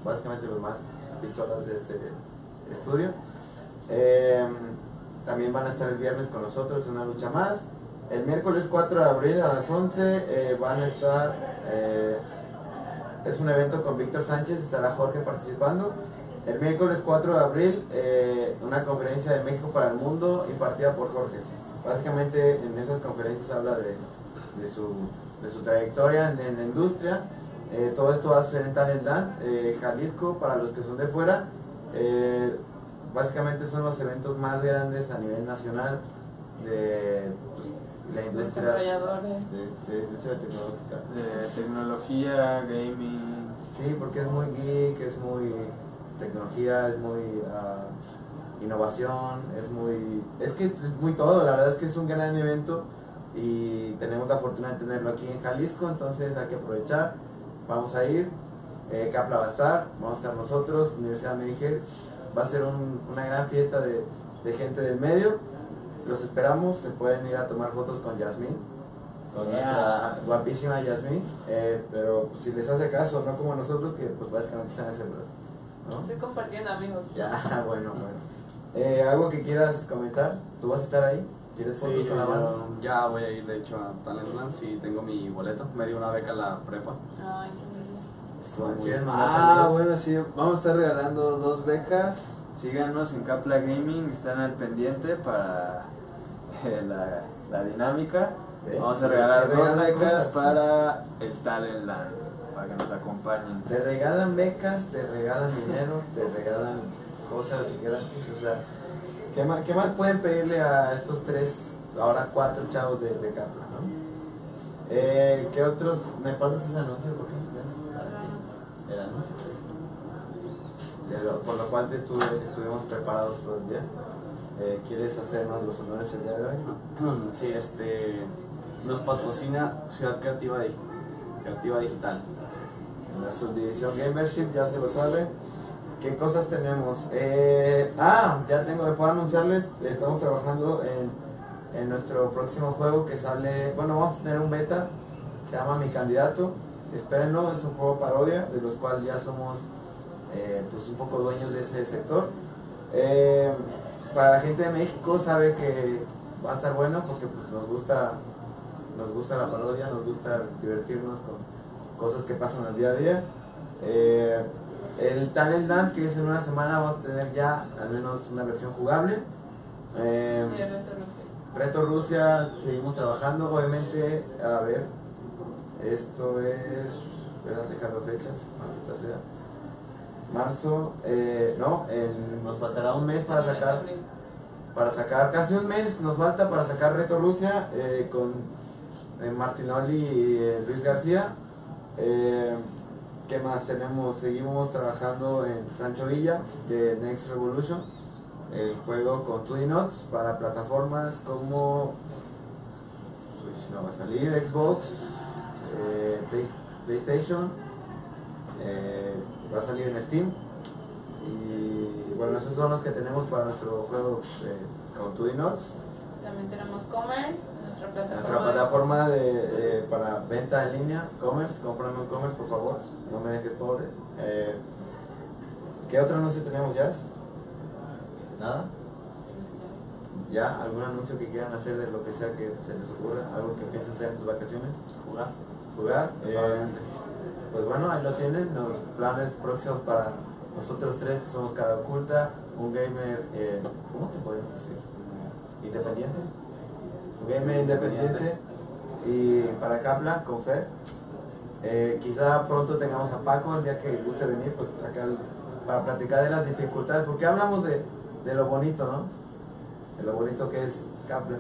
básicamente los más pistolas de este estudio. Eh, también van a estar el viernes con nosotros en una lucha más. El miércoles 4 de abril a las 11 eh, van a estar, es un evento con Víctor Sánchez, estará Jorge participando. El miércoles 4 de abril, eh, una conferencia de México para el Mundo impartida por Jorge. Básicamente en esas conferencias habla de, de su, de su trayectoria en, la industria. Eh, todo esto va a suceder en Talentland, eh, Jalisco, para los que son de fuera. Básicamente son los eventos más grandes a nivel nacional de pues, la industria de, de industria tecnológica. De tecnología, gaming. Sí, porque es muy geek, es muy tecnología, es muy ah, innovación, es muy... Es que es muy todo, la verdad es que es un gran evento y tenemos la fortuna de tenerlo aquí en Jalisco, entonces hay que aprovechar, vamos a ir, eh, Capla va a estar, vamos a estar nosotros, Universidad Medicare, va a ser un- una gran fiesta de, de gente del medio, los esperamos, se pueden ir a tomar fotos con Yasmín, con Yeah. nuestra guapísima Yasmin. Eh, pero pues, si les hace caso, no como nosotros que pues básicamente están ese ¿no? Estoy compartiendo, amigos. Ya, bueno, bueno. Eh, ¿Algo que quieras comentar? ¿Tú vas a estar ahí? ¿Quieres fotos Sí, con la banda? ya voy a ir de hecho a Talentland, sí tengo mi boleto, me dio una beca a la prepa. Ay, qué lindo. Muy ¿Quieres mandar Ah, bueno, sí, vamos a estar regalando dos becas. Síganos en Capla Gaming, están al pendiente para la, la dinámica. Vamos a regalar dos becas cosas. para el Talent Land, para que nos acompañen. Te regalan becas, te regalan dinero, te regalan cosas gratis, o sea, ¿qué más, qué más pueden pedirle a estos tres, ahora cuatro chavos de, de Capla, no? Eh, ¿Qué otros, me pasas ese anuncio, por ejemplo? El anuncio, pues. Por lo cual te estuve, estuvimos preparados todo el día. Eh, ¿Quieres hacernos los honores el día de hoy? Sí, este nos patrocina Ciudad Creativa, Dig- Creativa Digital. En la subdivisión Gamership, ya se lo sabe. ¿Qué cosas tenemos? Eh, ah, ya tengo, puedo anunciarles, estamos trabajando en, en nuestro próximo juego que sale, bueno, vamos a tener un beta, se llama Mi Candidato, espérenlo, es un juego parodia, de los cuales ya somos eh, pues un poco dueños de ese sector. Eh, para la gente de México sabe que va a estar bueno porque pues, nos gusta nos gusta la parodia, nos gusta divertirnos con cosas que pasan al día a día. Eh, el Talent Land, que es en una semana, vamos a tener ya al menos una versión jugable. Eh, reto sé. Reto Rusia, seguimos trabajando, obviamente, a ver, esto es, espera, déjame fechas, maldita sea. Marzo, eh, no, nos faltará un mes para sacar para sacar casi un mes nos falta para sacar Reto Rusia eh, con eh, Martinoli y Luis García. ¿Qué más tenemos? Seguimos trabajando en Sancho Villa de Next Revolution, el juego con 2D Notes para plataformas como Switch no va a salir, Xbox, Play- PlayStation, va a salir en Steam. Y bueno, esos son los que tenemos para nuestro juego eh, con 2D Notes. También tenemos Commerce, nuestra plataforma. Nuestra plataforma de, eh, para venta en línea, Commerce, cómprame un Commerce por favor, no me dejes pobre. Eh, ¿Qué otro anuncio tenemos ya? ¿Nada? ¿Ya? ¿Algún anuncio que quieran hacer de lo que sea que se les ocurra? ¿Algo que piensen hacer en sus vacaciones? Jugar. ¿Jugar? Eh. Pues bueno, ahí lo tienen, los planes próximos para nosotros tres que somos cara oculta, un gamer, eh, ¿cómo te podemos decir? Independiente. Un gamer independiente. Y para Capla, con Fer. Eh, quizá pronto tengamos a Paco el día que guste venir, pues acá para platicar de las dificultades, porque hablamos de, de lo bonito, ¿no? De lo bonito que es Capla.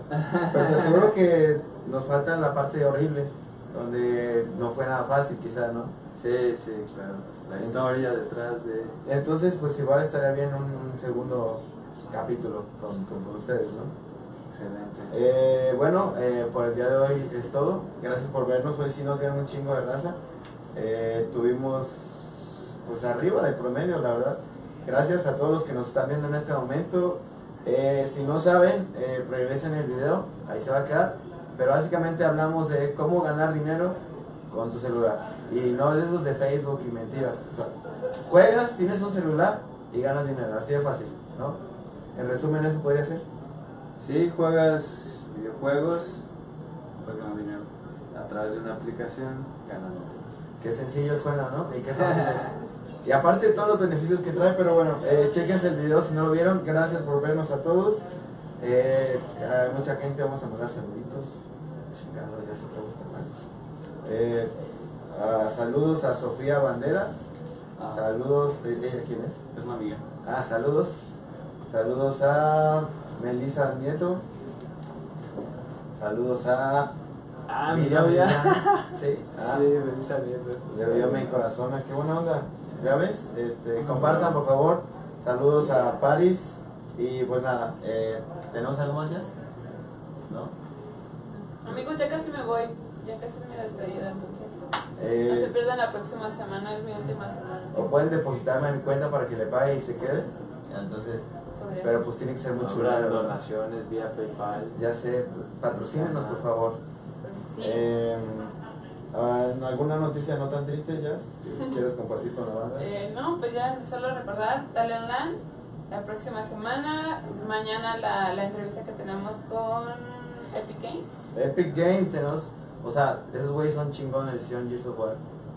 Pero te aseguro que nos falta la parte horrible, donde no fue nada fácil, quizá, ¿no? Sí, sí, claro. La historia detrás de... Entonces, pues igual estaría bien un, un segundo capítulo con, con- con ustedes, ¿no? Excelente. Eh, bueno, eh, por el día de hoy es todo. Gracias por vernos. Hoy sí nos vieron un chingo de raza. Eh, tuvimos, pues arriba del promedio, la verdad. Gracias a todos los que nos están viendo en este momento. Eh, si no saben, eh, regresen el video, ahí se va a quedar. Pero básicamente hablamos de cómo ganar dinero con tu celular. Y no de esos de Facebook y mentiras. O sea, juegas, tienes un celular y ganas dinero. Así de fácil, ¿no? En resumen, eso podría ser. Sí, juegas videojuegos Pues ganar dinero. a través de una aplicación, ganas. Qué sencillo suena, ¿no? Y qué fácil es. Y aparte de todos los beneficios que trae, pero bueno, eh, chequense el video si no lo vieron. Gracias por vernos a todos. Eh, hay mucha gente, vamos a mandar saluditos. Chingado, ya se te gusta mal. Eh, ah, saludos a Sofía Banderas. Ah. Saludos, ¿de ella quién es? Es una amiga. Ah, saludos. Saludos a Melissa Nieto. Saludos a Ah, mi Miriam novia. Sí, ah, Sí, ven saliendo. le dio mi corazón, qué buena onda. ¿Ya ves? Este, compartan por favor. Saludos a Paris. Y pues nada, eh, ¿tenemos algo más ya? ¿No? Amigos, ya casi me voy. Ya casi es mi despedida, entonces. No se Eh, pierdan la próxima semana, es mi última semana. o pueden depositarme a mi cuenta para que le pague y se quede. Entonces, Podría pero pues tiene que ser muy chulo. donaciones vía PayPal. Ya sé, patrocínenos por favor. Porque sí. Eh, ¿Alguna noticia no tan triste, Jazz? que ¿Quieres compartir con la banda? Eh, no, pues ya solo recordar, Talent Land, la próxima semana, mañana la, la entrevista que tenemos con Epic Games. Epic Games tenemos, o sea, esos güeyes son chingones, hicieron Gears of War.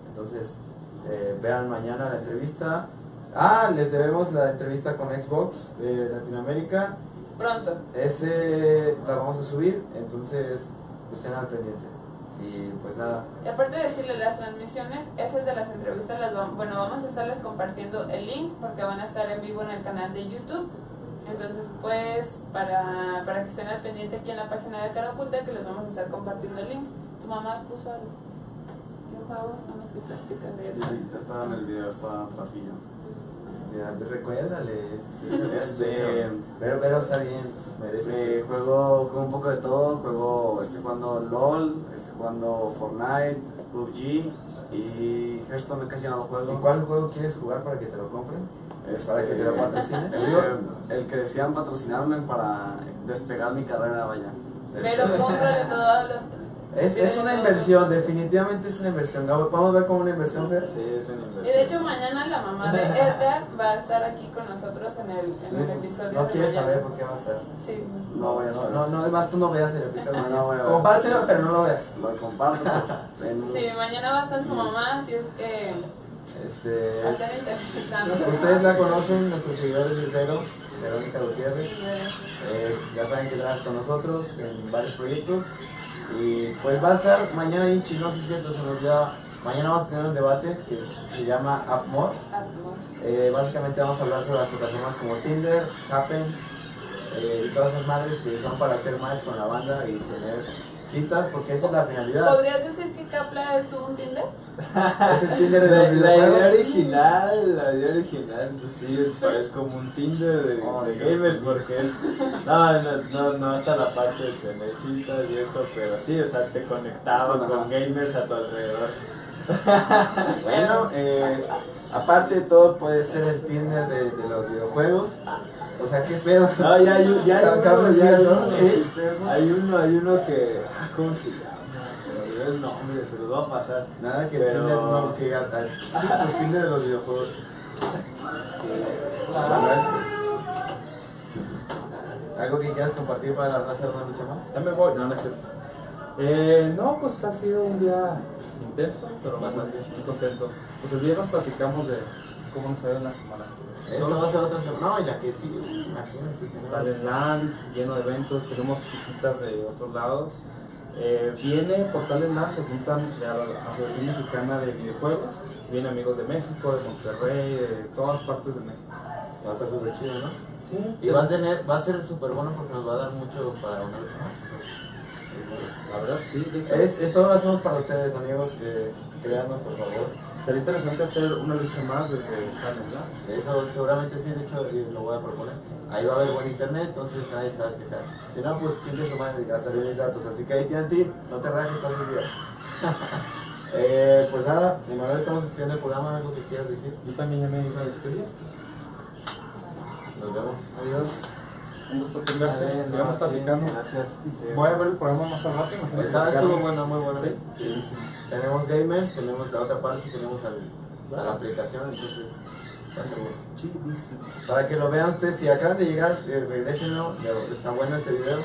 Entonces, eh, vean mañana la entrevista. Ah, les debemos la entrevista con Xbox de Latinoamérica. Pronto. Ese la vamos a subir, entonces pues estén al pendiente. Y pues nada, Y aparte de decirle las transmisiones, esas de las entrevistas, las vam- bueno, vamos a estarles compartiendo el link porque van a estar en vivo en el canal de YouTube. Entonces, pues, para, para que estén al pendiente aquí en la página de Cara Oculta, que les vamos a estar compartiendo el link. Tu mamá puso algo. ¿Qué juegos son los que practicas de Ya estaba en el video, estaba atrasillo. recuérdale. sí, se ve Este- pero, pero está bien, merece. Eh, juego, juego un poco de todo, juego, estoy jugando LOL, estoy jugando Fortnite, PUBG y Hearthstone casi no lo juego. ¿Y cuál juego quieres jugar para que te lo compren? Este, ¿Para que te lo patrocine? El, el que decían patrocinarme para despegar mi carrera, vaya. Pero cómprale todos los... Es, es una inversión, definitivamente es una inversión. Gabo, ¿Podemos ver como una inversión, Fer? Sí, es una inversión. Y de hecho mañana la mamá de Edgar va a estar aquí con nosotros en el, en el episodio No de quieres mañana. saber por qué va a estar. Sí. No voy a No, saber. no, no, además tú no veas el episodio. No, no voy a ver. Compártelo, pero no lo veas. Lo comparto. Sí, mañana va a estar su mamá, así es que Este, ustedes la conocen, nuestros seguidores de Vero, Verónica Gutiérrez. Sí, Eh, ya saben que trabaja con nosotros en varios proyectos. Y pues va a estar mañana bien chingón, si cierto, se me olvidaba. Mañana vamos a tener un debate que se llama AppMore. Eh, básicamente vamos a hablar sobre las plataformas como Tinder, Happen eh, y todas esas madres que son para hacer match con la banda y tener citas, porque esa es la finalidad. ¿Podrías decir que Capla es un Tinder? Es el Tinder de La, los la idea videojuegos. original, la idea original, pues sí, es, es como un Tinder de, Oh, de gamers porque es, no, no, no, no hasta la parte de tener citas y eso, pero sí, o sea, te conectaba Ajá. con gamers a tu alrededor. Bueno, eh, aparte de todo puede ser el Tinder de, de los videojuegos. O sea, ¿qué pedo? No, ya hay, un- ya hay uno, Cabrón, ya hay uno, ¿no? sí. Hay uno, hay uno que, ah, ¿cómo se llama? Se el nombre, se los va a pasar. Nada que Pero- Tinder no, que a- a- sí, pues Tinder de los videojuegos. ¿Algo que quieras compartir para la raza de una lucha más? Ya me voy, no, no es cierto. Eh, no, pues ha sido un día intenso, pero bastante muy contentos. Pues el viernes platicamos de cómo nos ha ido en la semana. Esto va a ser otra semana. No, ya que sí, imagínate. tenemos- Talent Land, lleno de eventos, tenemos visitas de otros lados. Eh, viene por Talent Land, se juntan de la Asociación Mexicana de Videojuegos, vienen amigos de México, de Monterrey, de todas partes de México. Va a estar súper chido, ¿no? Sí, Y va a tener, va a ser súper bueno porque nos va a dar mucho para una lucha más. Entonces, la verdad, sí, de hecho, es, esto lo hacemos para ustedes, amigos. Eh, créanos, por favor. Estaría interesante hacer una lucha más desde Talent Land. Eso seguramente sí, de hecho lo voy a proponer. Ahí va a haber buen internet, entonces nadie se va a quejar. Si no, pues chingue su madre, gastaré mis datos. Así que tip, no te rajes todos los días. eh, pues nada, Emanuel, estamos despidiendo el programa, algo que quieras decir. Yo también ya me iba a despedir. Nos vemos. Adiós. Un gusto tenerte. Sigamos no, platicando. bien, Gracias. Sí. Voy a ver el programa más al rato. imagínate. Está, estuvo bueno, muy bueno. Sí. Sí, sí. Tenemos gamers, tenemos la otra parte, tenemos al- a la aplicación, entonces. Para que lo vean ustedes, si acaban de llegar, eh, regresenlo, está bueno este video.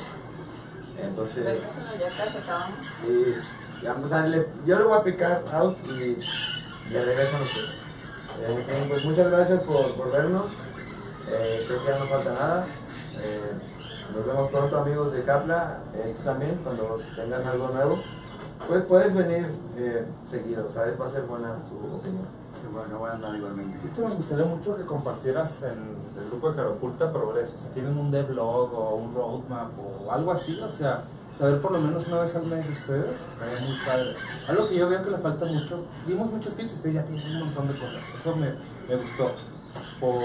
Entonces, ya casi acabamos. sí, yo le voy a picar out y le regresan ustedes. Eh, pues muchas gracias por, por vernos. Eh, creo que ya no falta nada. Eh, nos vemos pronto, amigos de Capla. Eh, tú también, cuando tengan algo nuevo. Pues puedes venir eh, seguido, ¿sabes? Va a ser buena tu opinión. Sí, bueno, voy a andar igualmente. Esto me gustaría mucho que compartieras en el grupo de Carapulta Progreso. Si tienen un devlog o un roadmap o algo así, o sea, saber por lo menos una vez al mes de ustedes estaría muy padre. Algo que yo veo que le falta mucho, dimos muchos tips y ustedes ya tienen un montón de cosas. Eso me, me gustó. Por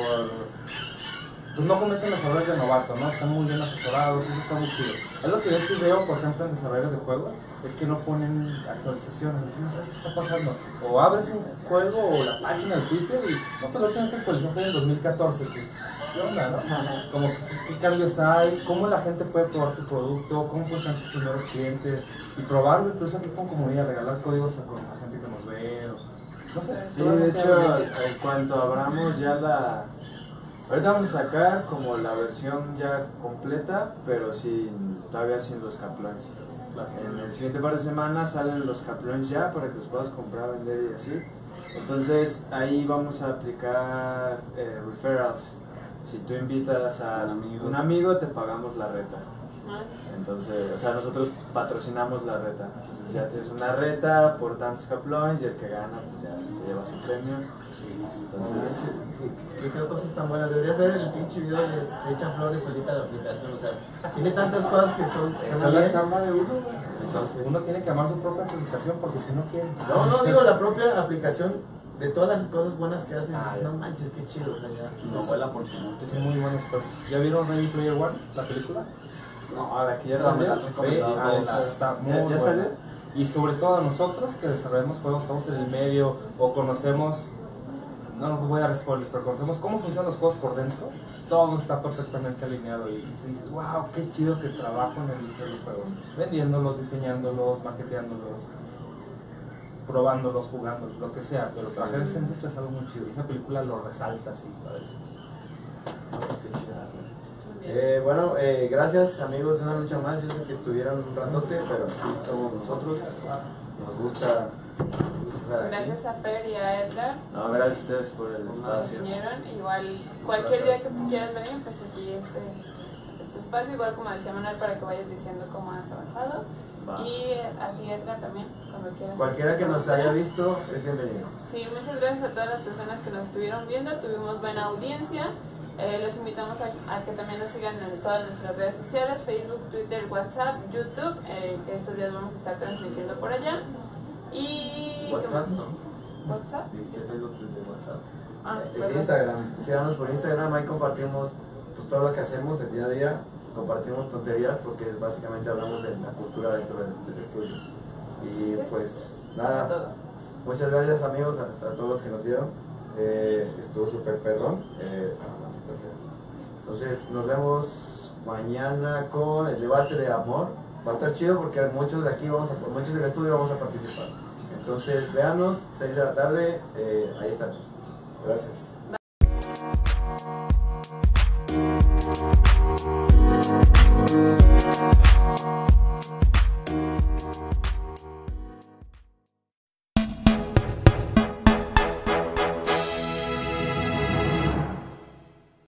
pues no cometen los errores de novato, ¿no? Están muy bien asesorados, eso está muy chido. Algo que yo sí veo, por ejemplo, en desarrolladores de juegos, es que no ponen actualizaciones, no sabes qué está pasando. O abres un juego o la página de Twitter y no, pero última vez actualizó fue en el 2014. que- ¿Qué onda, no? Como, ¿qué, qué cambios hay? ¿Cómo la gente puede probar tu producto? ¿Cómo funcionan tus primeros clientes? Y probarlo incluso aquí con comunidad, regalar códigos a, la gente que nos ve. o- no sé. Sí, de hecho, en cuanto abramos ya la... Ahorita vamos a sacar como la versión ya completa, pero sin todavía sin los caplones. En el siguiente par de semanas salen los caplones ya para que los puedas comprar, vender y así. Entonces ahí vamos a aplicar eh, referrals. Si tú invitas a Un amigo. un amigo, te pagamos la reta. Entonces, o sea, nosotros patrocinamos la reta. Entonces ya tienes una reta por tantos caplones y el que gana pues ya se lleva su premio. Entonces, ¿Qué, qué cosas tan buenas? Deberías ver el pinche video de que echa flores solita la aplicación. O sea, tiene tantas cosas que son. Esa es la chamba de uno, güey. Entonces- Uno tiene que amar su propia aplicación porque si no quiere. No, no, digo la propia aplicación de todas las cosas buenas que hacen. Ah, no manches, qué chido. O sea, ya. No vuela porque no. Que son muy buenos pues. ¿Ya vieron Ready Player One, la película? No, ahora que ya salió. la ah, está muy ¿Ya- ya salió? Y sobre todo a nosotros que desarrollamos juegos, estamos en el medio o conocemos, no voy a dar spoilers, pero conocemos cómo funcionan los juegos por dentro, todo está perfectamente alineado y dices, wow, qué chido que trabajo en la industria de los juegos, vendiéndolos, diseñándolos, maqueteándolos, probándolos, jugándolos, lo que sea, pero trabajar en esta industria es algo muy chido y esa película lo resalta así, padre. muy bien. Eh, bueno, eh, gracias amigos de una lucha más. Yo sé que estuvieron un ratote, pero aquí somos nosotros. Nos gusta, nos gusta estar aquí. Gracias a Fer y a Edgar No, gracias a ustedes por el espacio. vinieron. Igual, cualquier día que quieras venir, pues aquí este, este espacio. Igual como decía Manuel, para que vayas diciendo cómo has avanzado. Va. Y a ti, Edgar, también, cuando quieras. Cualquiera que nos haya visto es bienvenido. Sí, muchas gracias a todas las personas que nos estuvieron viendo. Tuvimos buena audiencia. Eh, los invitamos a, a que también nos sigan en todas nuestras redes sociales, Facebook, Twitter, WhatsApp, YouTube, eh, que estos días vamos a estar transmitiendo por allá. Y... ¿qué WhatsApp? ¿no? WhatsApp. Dijiste Facebook de WhatsApp. Ah, Eh, es. Instagram. Síganos por Instagram, ahí compartimos pues, todo lo que hacemos el día a día. Compartimos tonterías porque es básicamente hablamos de la cultura dentro del, del estudio. Y Sí. pues nada, todo. muchas gracias amigos a, a todos los que nos vieron. Eh, estuvo súper perrón. Eh, ah, maldita sea. Entonces nos vemos mañana con el debate de amor. Va a estar chido porque muchos de aquí vamos a, muchos del estudio vamos a participar. Entonces véanos, 6 de la tarde, eh, ahí estamos. Gracias.